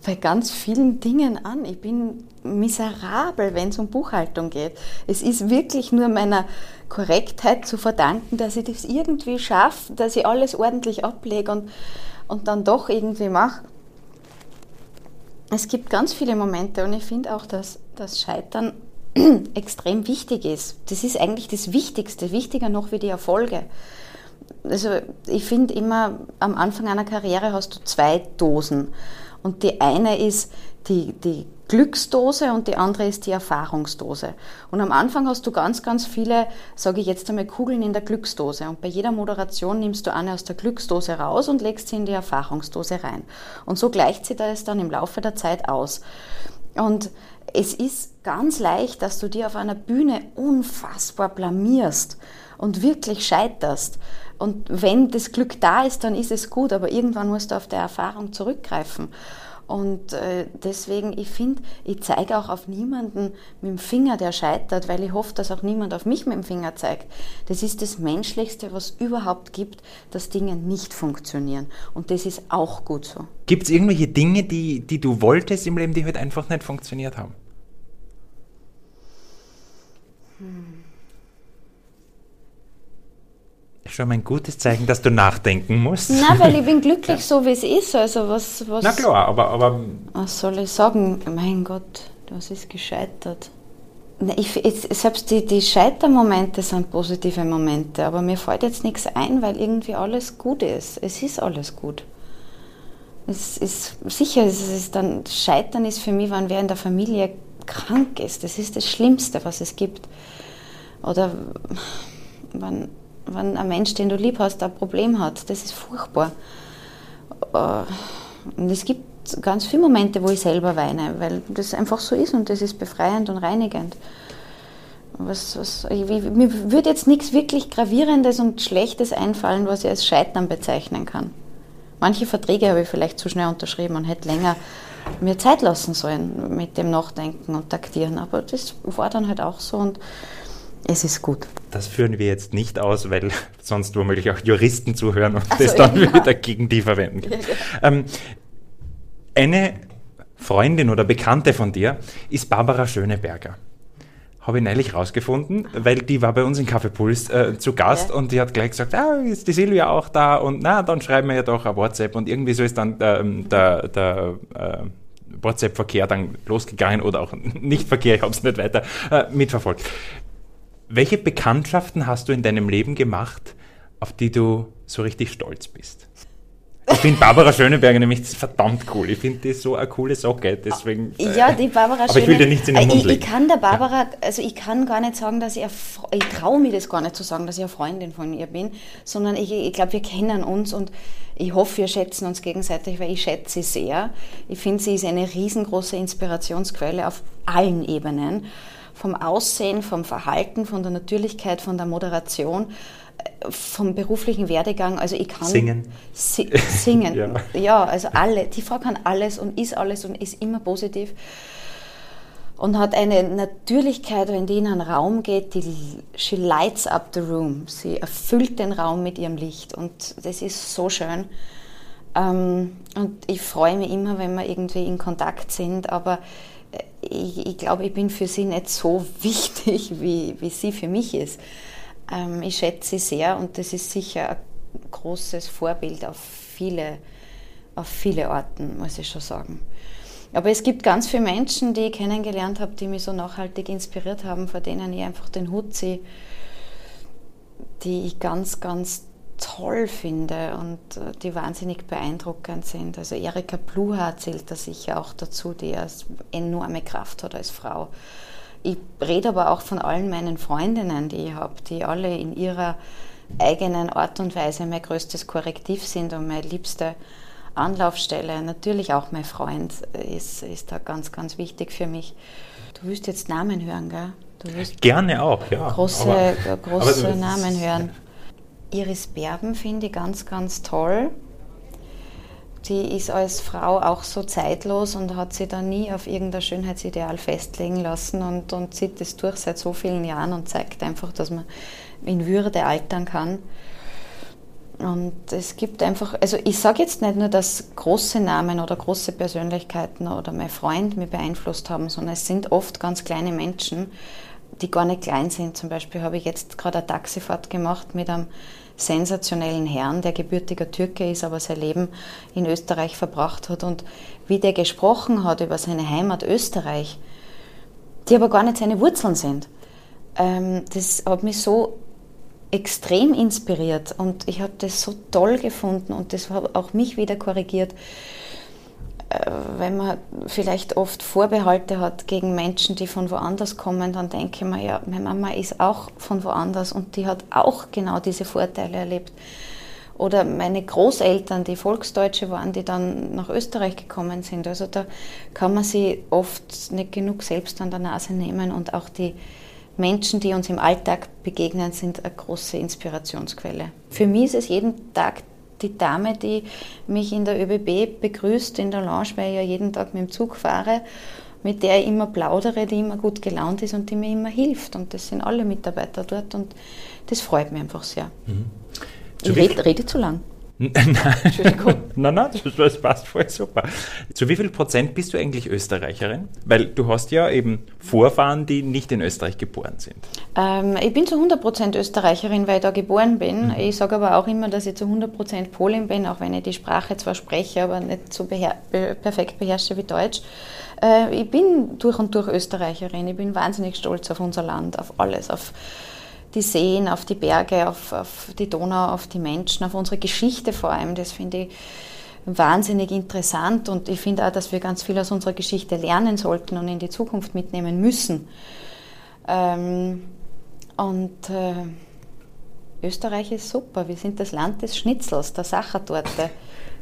bei ganz vielen Dingen an. Ich bin miserabel, wenn es um Buchhaltung geht. Es ist wirklich nur meiner Korrektheit zu verdanken, dass ich das irgendwie schaffe, dass ich alles ordentlich ablege und, und dann doch irgendwie mache. Es gibt ganz viele Momente und ich finde auch, dass das Scheitern <clears throat> extrem wichtig ist. Das ist eigentlich das Wichtigste, wichtiger noch wie die Erfolge. Also ich finde immer, am Anfang einer Karriere hast du zwei Dosen. Und die eine ist die, die Glücksdose und die andere ist die Erfahrungsdose. Und am Anfang hast du ganz, ganz viele, sage ich jetzt einmal, Kugeln in der Glücksdose. Und bei jeder Moderation nimmst du eine aus der Glücksdose raus und legst sie in die Erfahrungsdose rein. Und so gleicht sie das dann im Laufe der Zeit aus. Und es ist ganz leicht, dass du dir auf einer Bühne unfassbar blamierst und wirklich scheiterst. Und wenn das Glück da ist, dann ist es gut, aber irgendwann musst du auf der Erfahrung zurückgreifen. Und äh, deswegen, ich finde, ich zeige auch auf niemanden mit dem Finger, der scheitert, weil ich hoffe, dass auch niemand auf mich mit dem Finger zeigt. Das ist das Menschlichste, was überhaupt gibt, dass Dinge nicht funktionieren. Und das ist auch gut so. Gibt es irgendwelche Dinge, die, die du wolltest im Leben, die halt einfach nicht funktioniert haben? Hm. Schon ein gutes Zeichen, dass du nachdenken musst. Na, weil ich bin <laughs> glücklich so, wie es ist. Also was, was, Na klar, aber, aber... Was soll ich sagen? Mein Gott, das ist gescheitert. Ich, ich, selbst die, die Scheitermomente sind positive Momente, aber mir fällt jetzt nichts ein, weil irgendwie alles gut ist. Es ist alles gut. Es ist sicher, es ist dann, Scheitern ist für mich, wenn wer in der Familie krank ist. Das ist das Schlimmste, was es gibt. Oder wenn wenn ein Mensch, den du lieb hast, ein Problem hat. Das ist furchtbar. Äh, und es gibt ganz viele Momente, wo ich selber weine, weil das einfach so ist und das ist befreiend und reinigend. Was, was, ich, mir würde jetzt nichts wirklich Gravierendes und Schlechtes einfallen, was ich als Scheitern bezeichnen kann. Manche Verträge habe ich vielleicht zu schnell unterschrieben und hätte länger mir Zeit lassen sollen mit dem Nachdenken und Taktieren. Aber das war dann halt auch so und es ist gut. Das führen wir jetzt nicht aus, weil <laughs> sonst womöglich auch Juristen zuhören und also, das dann ja. wieder gegen die verwenden. Ja, ja. Ähm, eine Freundin oder Bekannte von dir ist Barbara Schöneberger. Habe ich neulich rausgefunden, weil die war bei uns in Kaffeepuls äh, zu Gast und die hat gleich gesagt, ah, ist die Silvia auch da und na, dann schreiben wir ja doch ein WhatsApp und irgendwie so ist dann ähm, der, der äh, WhatsApp-Verkehr dann losgegangen oder auch <laughs> nicht Verkehr, ich habe es nicht weiter äh, mitverfolgt. Welche Bekanntschaften hast du in deinem Leben gemacht, auf die du so richtig stolz bist? Ich finde Barbara Schöneberger nämlich verdammt cool. Ich finde die so eine coole Socke. Deswegen, ja, die Barbara Aber ich will dir nichts in den Mund legen. Ich, ich kann der Barbara, also ich kann gar nicht sagen, dass ich, ich traue mir das gar nicht zu sagen, dass ich eine Freundin von ihr bin, sondern ich, ich glaube, wir kennen uns und ich hoffe, wir schätzen uns gegenseitig, weil ich schätze sie sehr. Ich finde, sie ist eine riesengroße Inspirationsquelle auf allen Ebenen vom Aussehen, vom Verhalten, von der Natürlichkeit, von der Moderation, äh, vom beruflichen Werdegang. Also ich kann singen. Si <laughs> singen. ja. ja, also alle. Die Frau kann alles und ist alles und ist immer positiv und hat eine Natürlichkeit, wenn die in einen Raum geht, die she lights up the room. Sie erfüllt den Raum mit ihrem Licht und das ist so schön. Ähm, und ich freue mich immer, wenn wir irgendwie in Kontakt sind, aber ich, ich glaube, ich bin für sie nicht so <laughs> wichtig, wie, wie sie für mich ist. Ähm, ich schätze sie sehr und das ist sicher ein großes Vorbild auf viele, auf viele Orten, muss ich schon sagen. Aber es gibt ganz viele Menschen, die ich kennengelernt habe, die mich so nachhaltig inspiriert haben, vor denen ich einfach den Hut ziehe, die ich ganz, ganz toll finde und äh, die wahnsinnig beeindruckend sind. Also Erika Pluha zählt da sicher auch dazu, die eine enorme Kraft hat als Frau. Ich rede aber auch von allen meinen Freundinnen, die ich habe, die alle in ihrer eigenen Art und Weise mein größtes Korrektiv sind und meine liebste Anlaufstelle. Natürlich auch mein Freund ist, ist da ganz, ganz wichtig für mich. Du willst jetzt Namen hören, gell? Du Gerne auch, ja. Große, aber, große aber Namen hören. Iris Berben finde ich ganz, ganz toll. Die ist als Frau auch so zeitlos und hat sich da nie auf irgendein Schönheitsideal festlegen lassen und, und zieht das durch seit so vielen Jahren und zeigt einfach, dass man in Würde altern kann. Und es gibt einfach, also ich sage jetzt nicht nur, dass große Namen oder große Persönlichkeiten oder mein Freund mich beeinflusst haben, sondern es sind oft ganz kleine Menschen, die gar nicht klein sind. Zum Beispiel habe ich jetzt gerade eine Taxifahrt gemacht mit einem sensationellen Herrn, der gebürtiger Türke ist, aber sein Leben in Österreich verbracht hat. Und wie der gesprochen hat über seine Heimat Österreich, die aber gar nicht seine Wurzeln sind, ähm, das hat mich so extrem inspiriert und ich habe das so toll gefunden und das hat auch mich wieder korrigiert, äh, wenn man vielleicht oft Vorbehalte hat gegen Menschen, die von woanders kommen, dann denke ich mir, ja, meine Mama ist auch von woanders und die hat auch genau diese Vorteile erlebt. Oder meine Großeltern, die Volksdeutsche waren, die dann nach Österreich gekommen sind. Also da kann man sie oft nicht genug selbst an der Nase nehmen und auch die Menschen, die uns im Alltag begegnen, sind eine große Inspirationsquelle. Für mich ist es jeden Tag die Dame, die mich in der ÖBB begrüßt in der Lounge, weil ich ja jeden Tag mit dem Zug fahre, mit der ich immer plaudere, die immer gut gelaunt ist und die mir immer hilft. Und das sind alle Mitarbeiter dort und das freut mich einfach sehr. Mhm. Ich rede, rede zu lang. Nein, Entschuldigung. <laughs> nein, nein, das, passt voll super. Zu wie viel Prozent bist du eigentlich Österreicherin? Weil du hast ja eben Vorfahren, die nicht in Österreich geboren sind. Ähm, ich bin zu 100 Prozent Österreicherin, weil ich da geboren bin. Mhm. Ich sage aber auch immer, dass ich zu 100 Prozent Polin bin, auch wenn ich die Sprache zwar spreche, aber nicht so beher perfekt beherrsche wie Deutsch. Äh, ich bin durch und durch Österreicherin. Ich bin wahnsinnig stolz auf unser Land, auf alles, auf die Seen, auf die Berge, auf, auf die Donau, auf die Menschen, auf unsere Geschichte vor allem. Das finde ich wahnsinnig interessant und ich finde auch, dass wir ganz viel aus unserer Geschichte lernen sollten und in die Zukunft mitnehmen müssen. Ähm, und äh, Österreich ist super. Wir sind das Land des Schnitzels, der Sachertorte.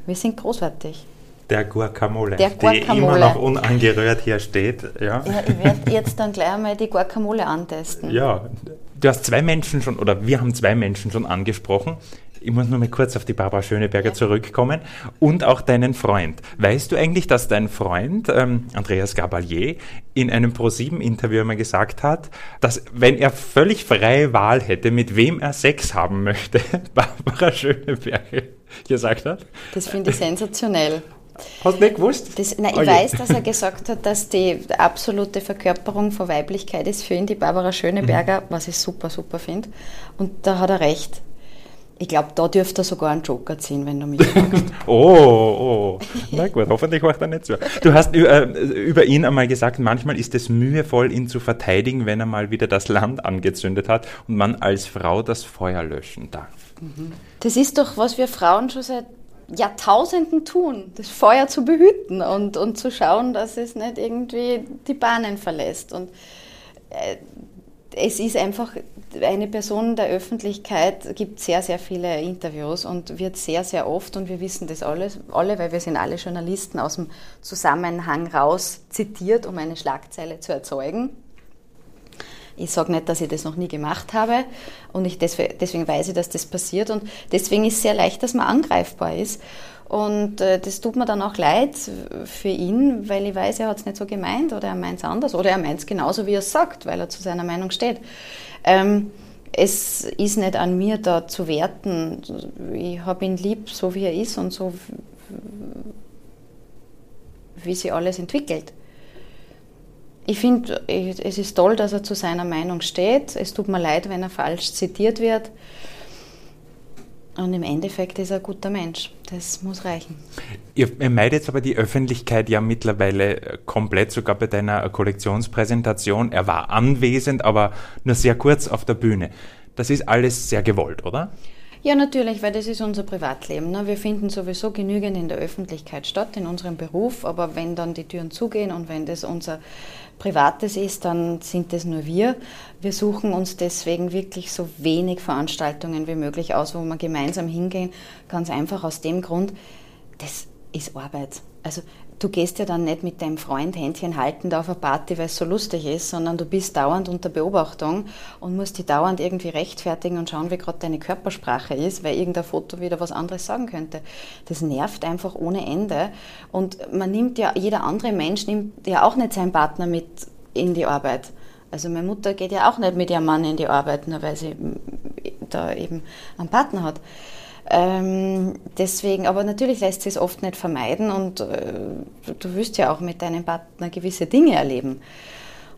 Wir sind großartig. Der Guacamole, der Guacamole. die immer noch unangerührt hier steht. Ja. ja ich werde jetzt dann gleich einmal die Guacamole antesten. Ja, du hast zwei Menschen schon, oder wir haben zwei Menschen schon angesprochen. Ich muss nur mal kurz auf die Barbara Schöneberger ja. zurückkommen und auch deinen Freund. Weißt du eigentlich, dass dein Freund ähm, Andreas Gabalier in einem ProSieben-Interview einmal gesagt hat, dass wenn er völlig freie Wahl hätte, mit wem er Sex haben möchte, <laughs> Barbara Schöneberger gesagt hat? Das finde ich sensationell. Hast du nicht gewusst? Das, nein, ich oh weiß, dass er gesagt hat, dass die absolute Verkörperung von Weiblichkeit ist für ihn die Barbara Schöneberger, mhm. was ich super, super finde. Und da hat er recht. Ich glaube, da dürfte er sogar einen Joker ziehen, wenn du mich <laughs> fragst. oh, oh. Na gut, hoffentlich macht er nicht so. Du hast über, äh, über ihn einmal gesagt, manchmal ist es mühevoll, ihn zu verteidigen, wenn er mal wieder das Land angezündet hat und man als Frau das Feuer löschen darf. Mhm. Das ist doch, was wir Frauen schon seit Jahrtausenden tun, das Feuer zu behüten und, und zu schauen, dass es nicht irgendwie die Bahnen verlässt. Und äh, es ist einfach eine Person der Öffentlichkeit, gibt sehr, sehr viele Interviews und wird sehr, sehr oft, und wir wissen das alles, alle, weil wir sind alle Journalisten aus dem Zusammenhang raus zitiert, um eine Schlagzeile zu erzeugen. Ich sage nicht, dass ich das noch nie gemacht habe und ich deswegen, weiß ich, dass das passiert und deswegen ist es sehr leicht, dass man angreifbar ist. Und äh, das tut mir dann auch leid für ihn, weil ich weiß, er hat es nicht so gemeint oder er meint es anders oder er meint es genauso, wie er es sagt, weil er zu seiner Meinung steht. Ähm, es ist nicht an mir, da zu werten. Ich habe ihn lieb, so wie er ist und so, wie sich alles entwickelt. Ich finde, es ist toll, dass er zu seiner Meinung steht. Es tut mir leid, wenn er falsch zitiert wird. Und im Endeffekt ist er ein guter Mensch. Das muss reichen. Ihr meidet aber die Öffentlichkeit ja mittlerweile äh, komplett, sogar bei deiner Kollektionspräsentation. Er war anwesend, aber nur sehr kurz auf der Bühne. Das ist alles sehr gewollt, oder? Ja, natürlich, weil das ist unser Privatleben. Ne? Wir finden sowieso genügend in der Öffentlichkeit statt, in unserem Beruf, aber wenn dann die Türen zugehen und wenn das unser Privates ist, dann sind das nur wir. Wir suchen uns deswegen wirklich so wenig Veranstaltungen wie möglich aus, wo wir gemeinsam hingehen. Ganz einfach aus dem Grund, das ist Arbeit. Also du gehst ja dann nicht mit deinem Freund Händchen haltend auf eine Party, weil es so lustig ist, sondern du bist dauernd unter Beobachtung und musst dich dauernd irgendwie rechtfertigen und schauen, wie gerade deine Körpersprache ist, weil irgendein Foto wieder was anderes sagen könnte. Das nervt einfach ohne Ende. Und man nimmt ja, jeder andere Mensch nimmt ja auch nicht seinen Partner mit in die Arbeit. Also meine Mutter geht ja auch nicht mit ihrem Mann in die Arbeit, nur weil sie da eben einen Partner hat. Ähm, deswegen, aber natürlich lässt sich es oft nicht vermeiden und äh, du wirst ja auch mit deinem Partner gewisse Dinge erleben.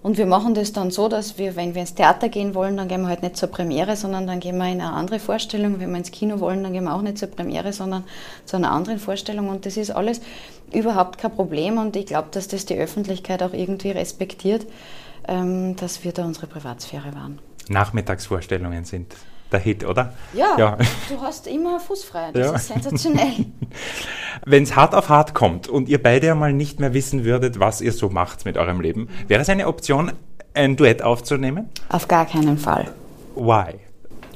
Und wir machen das dann so, dass wir, wenn wir ins Theater gehen wollen, dann gehen wir halt nicht zur Premiere, sondern dann gehen wir in eine andere Vorstellung. Wenn wir ins Kino wollen, dann gehen wir auch nicht zur Premiere, sondern zu einer anderen Vorstellung. Und das ist alles überhaupt kein Problem. Und ich glaube, dass das die Öffentlichkeit auch irgendwie respektiert, ähm, dass wir da unsere Privatsphäre wahren. Nachmittagsvorstellungen sind der Hit, oder? Ja, ja. du hast immer fußfrei. Das ja. ist sensationell. <laughs> Wenn es hart auf hart kommt und ihr beide einmal nicht mehr wissen würdet, was ihr so macht mit eurem Leben, wäre es eine Option, ein Duett aufzunehmen? Auf gar keinen Fall. Why?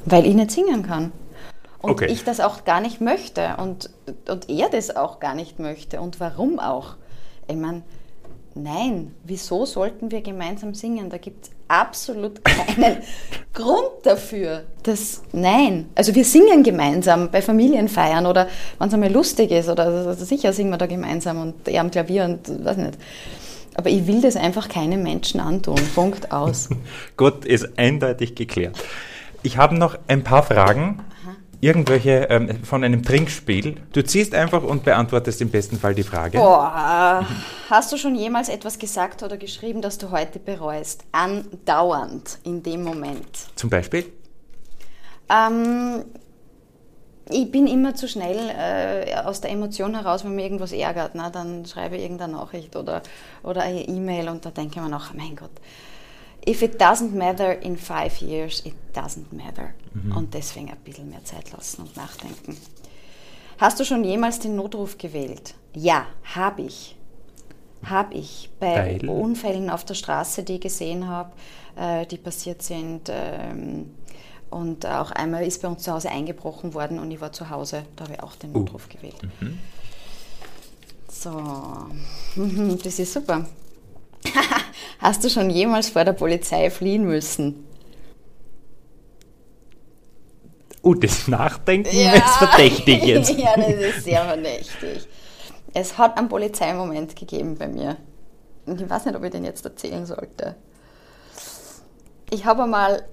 Weil ich nicht singen kann. Und okay. ich das auch gar nicht möchte und, und er das auch gar nicht möchte. Und warum auch? Ich meine, nein, wieso sollten wir gemeinsam singen? Da gibt es absolut <laughs> keinen Grund dafür. Das, nein. Also wir singen gemeinsam bei Familienfeiern oder wenn es einmal lustig ist oder also sicher singen wir da gemeinsam und er am Klavier und weiß nicht. Aber ich will das einfach keinem Menschen antun. Punkt aus. <laughs> Gut, ist eindeutig geklärt. Ich habe noch ein paar Fragen irgendwelche ähm, von einem Trinkspiel. Du ziehst einfach und beantwortest im besten Fall die Frage. Boah, hast du schon jemals etwas gesagt oder geschrieben, das du heute bereust? Andauernd in dem Moment. Zum Beispiel? Ähm, ich bin immer zu schnell äh, aus der Emotion heraus, wenn mir irgendwas ärgert. Na, dann schreibe ich irgendeine Nachricht oder, oder eine E-Mail und da denke ich mir noch, mein Gott, if it doesn't matter in five years, it doesn't matter. Mhm. Und deswegen ein bisschen mehr Zeit lassen und nachdenken. Hast du schon jemals den Notruf gewählt? Ja, habe ich. Habe ich. Bei Geil. Unfällen auf der Straße, die ich gesehen habe, äh, die passiert sind. Ähm, und auch einmal ist bei uns zu Hause eingebrochen worden und ich war zu Hause. Da habe ich auch den uh. Notruf uh. gewählt. Mhm. So, <laughs> das ist super. <laughs> Hast du schon jemals vor der Polizei fliehen müssen? Oh, das Nachdenken ja. ist verdächtig jetzt. <laughs> ja, das ist sehr verdächtig. Es hat einen Polizeimoment gegeben bei mir. Und ich weiß nicht, ob ich den jetzt erzählen sollte. Ich habe einmal,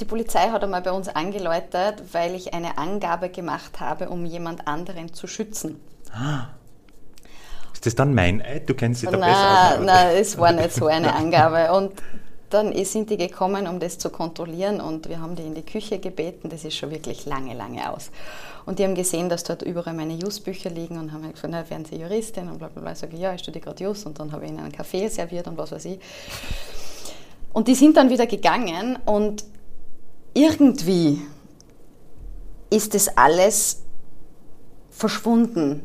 die Polizei hat einmal bei uns angeläutet, weil ich eine Angabe gemacht habe, um jemand anderen zu schützen. Ah. Ist das dann mein Eid? Du kennst dich da nein, besser aus. Nein, es war nicht so eine Angabe. Und dann sind die gekommen, um das zu kontrollieren und wir haben die in die Küche gebeten. Das ist schon wirklich lange, lange aus. Und die haben gesehen, dass dort überall meine Jus-Bücher liegen und haben halt gefragt, na, werden Sie Juristin? Und bla bla bla. Ich sage, ja, ich studiere gerade Jus und dann habe ich ihnen einen Kaffee serviert und was weiß ich. Und die sind dann wieder gegangen und irgendwie ist das alles verschwunden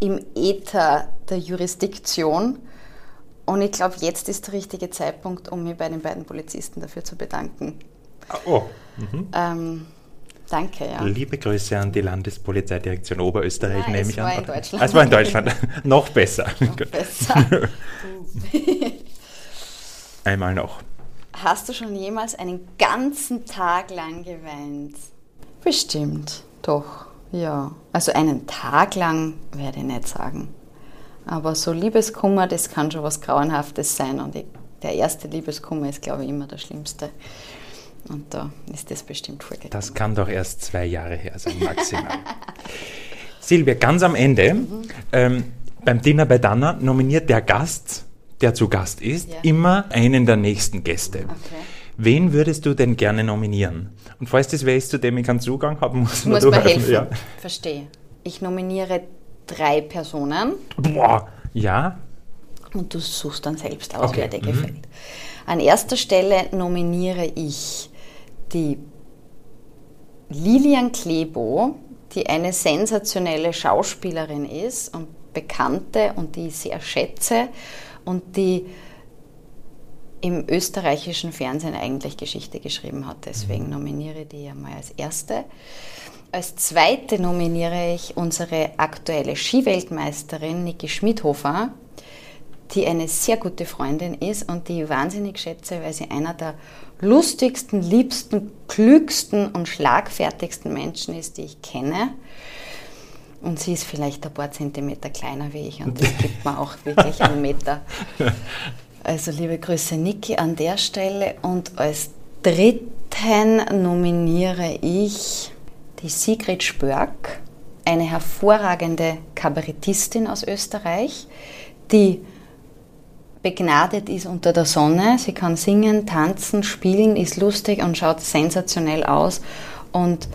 im Äther der Jurisdiktion. Und ich glaube, jetzt ist der richtige Zeitpunkt, um mich bei den beiden Polizisten dafür zu bedanken. Ah, oh. Mhm. Ähm, danke, ja. Liebe Grüße an die Landespolizeidirektion Oberösterreich, Nein, nehme ich an. Es war in Deutschland. Es war in Deutschland. <laughs> noch besser. Noch besser. <laughs> Einmal noch. Hast du schon jemals einen ganzen Tag lang geweint? Bestimmt, doch. Ja, also einen Tag lang werde ich nicht sagen. Aber so Liebeskummer, das kann schon was Grauenhaftes sein. Und ich, der erste Liebeskummer ist, glaube ich, immer der schlimmste. Und da ist das bestimmt vorgegangen. Das kann doch erst zwei Jahre her sein, maximal. <laughs> Silvia, ganz am Ende, mhm. ähm, beim Dinner bei Dana nominiert der Gast, der zu Gast ist, ja. immer einen der nächsten Gäste. Okay. Wen würdest du denn gerne nominieren? Und falls das wer ist, zu dem ich keinen Zugang haben muss, muss mir helfen. Ja. Verstehe. Ich nominiere drei Personen. Boah, ja. Und du suchst dann selbst aus, okay. wer dir mhm. gefällt. An erster Stelle nominiere ich die Lilian Klebo, die eine sensationelle Schauspielerin ist und bekannte und die ich sehr schätze und die im österreichischen Fernsehen eigentlich Geschichte geschrieben hat. Deswegen mhm. nominiere ich die ja mal als erste. Als zweite nominiere ich unsere aktuelle Skiweltmeisterin Niki Schmidhofer, die eine sehr gute Freundin ist und die ich wahnsinnig schätze, weil sie einer der lustigsten, liebsten, klügsten und schlagfertigsten Menschen ist, die ich kenne. Und sie ist vielleicht ein paar Zentimeter kleiner wie ich und das <laughs> gibt mir auch wirklich einen Meter. <laughs> Also liebe Grüße Niki an der Stelle und als dritten nominiere ich die Sigrid Spörk, eine hervorragende Kabarettistin aus Österreich, die begnadet ist unter der Sonne. Sie kann singen, tanzen, spielen, ist lustig und schaut sensationell aus. Und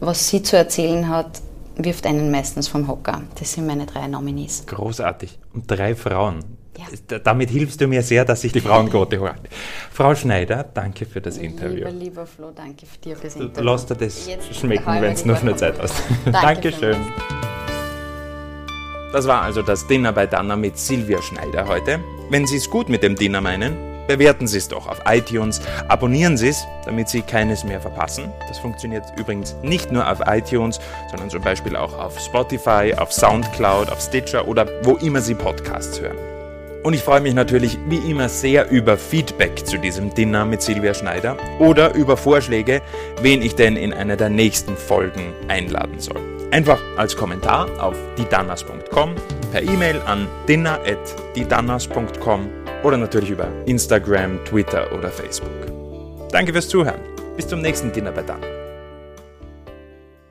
was sie zu erzählen hat, wirft einen meistens vom Hocker. Das sind meine drei Nominees. Großartig. Und drei Frauen. Ja. Damit hilfst du mir sehr, dass sich die Frauenquote holt. Frau Schneider, danke für das Interview. Lieber, lieber Flo, danke für dir fürs Interview. Lass dir das Jetzt schmecken, wenn es nur eine Zeit hast. <laughs> Dankeschön. Das war also das Dinner bei Dana mit Silvia Schneider heute. Wenn Sie es gut mit dem Dinner meinen, bewerten Sie es doch auf iTunes, abonnieren Sie es, damit Sie keines mehr verpassen. Das funktioniert übrigens nicht nur auf iTunes, sondern zum Beispiel auch auf Spotify, auf Soundcloud, auf Stitcher oder wo immer Sie Podcasts hören. Und ich freue mich natürlich wie immer sehr über Feedback zu diesem Dinner mit Silvia Schneider oder über Vorschläge, wen ich denn in einer der nächsten Folgen einladen soll. Einfach als Kommentar auf didanas.com, per E-Mail an dinner.didanas.com oder natürlich über Instagram, Twitter oder Facebook. Danke fürs Zuhören. Bis zum nächsten Dinner bei Dana.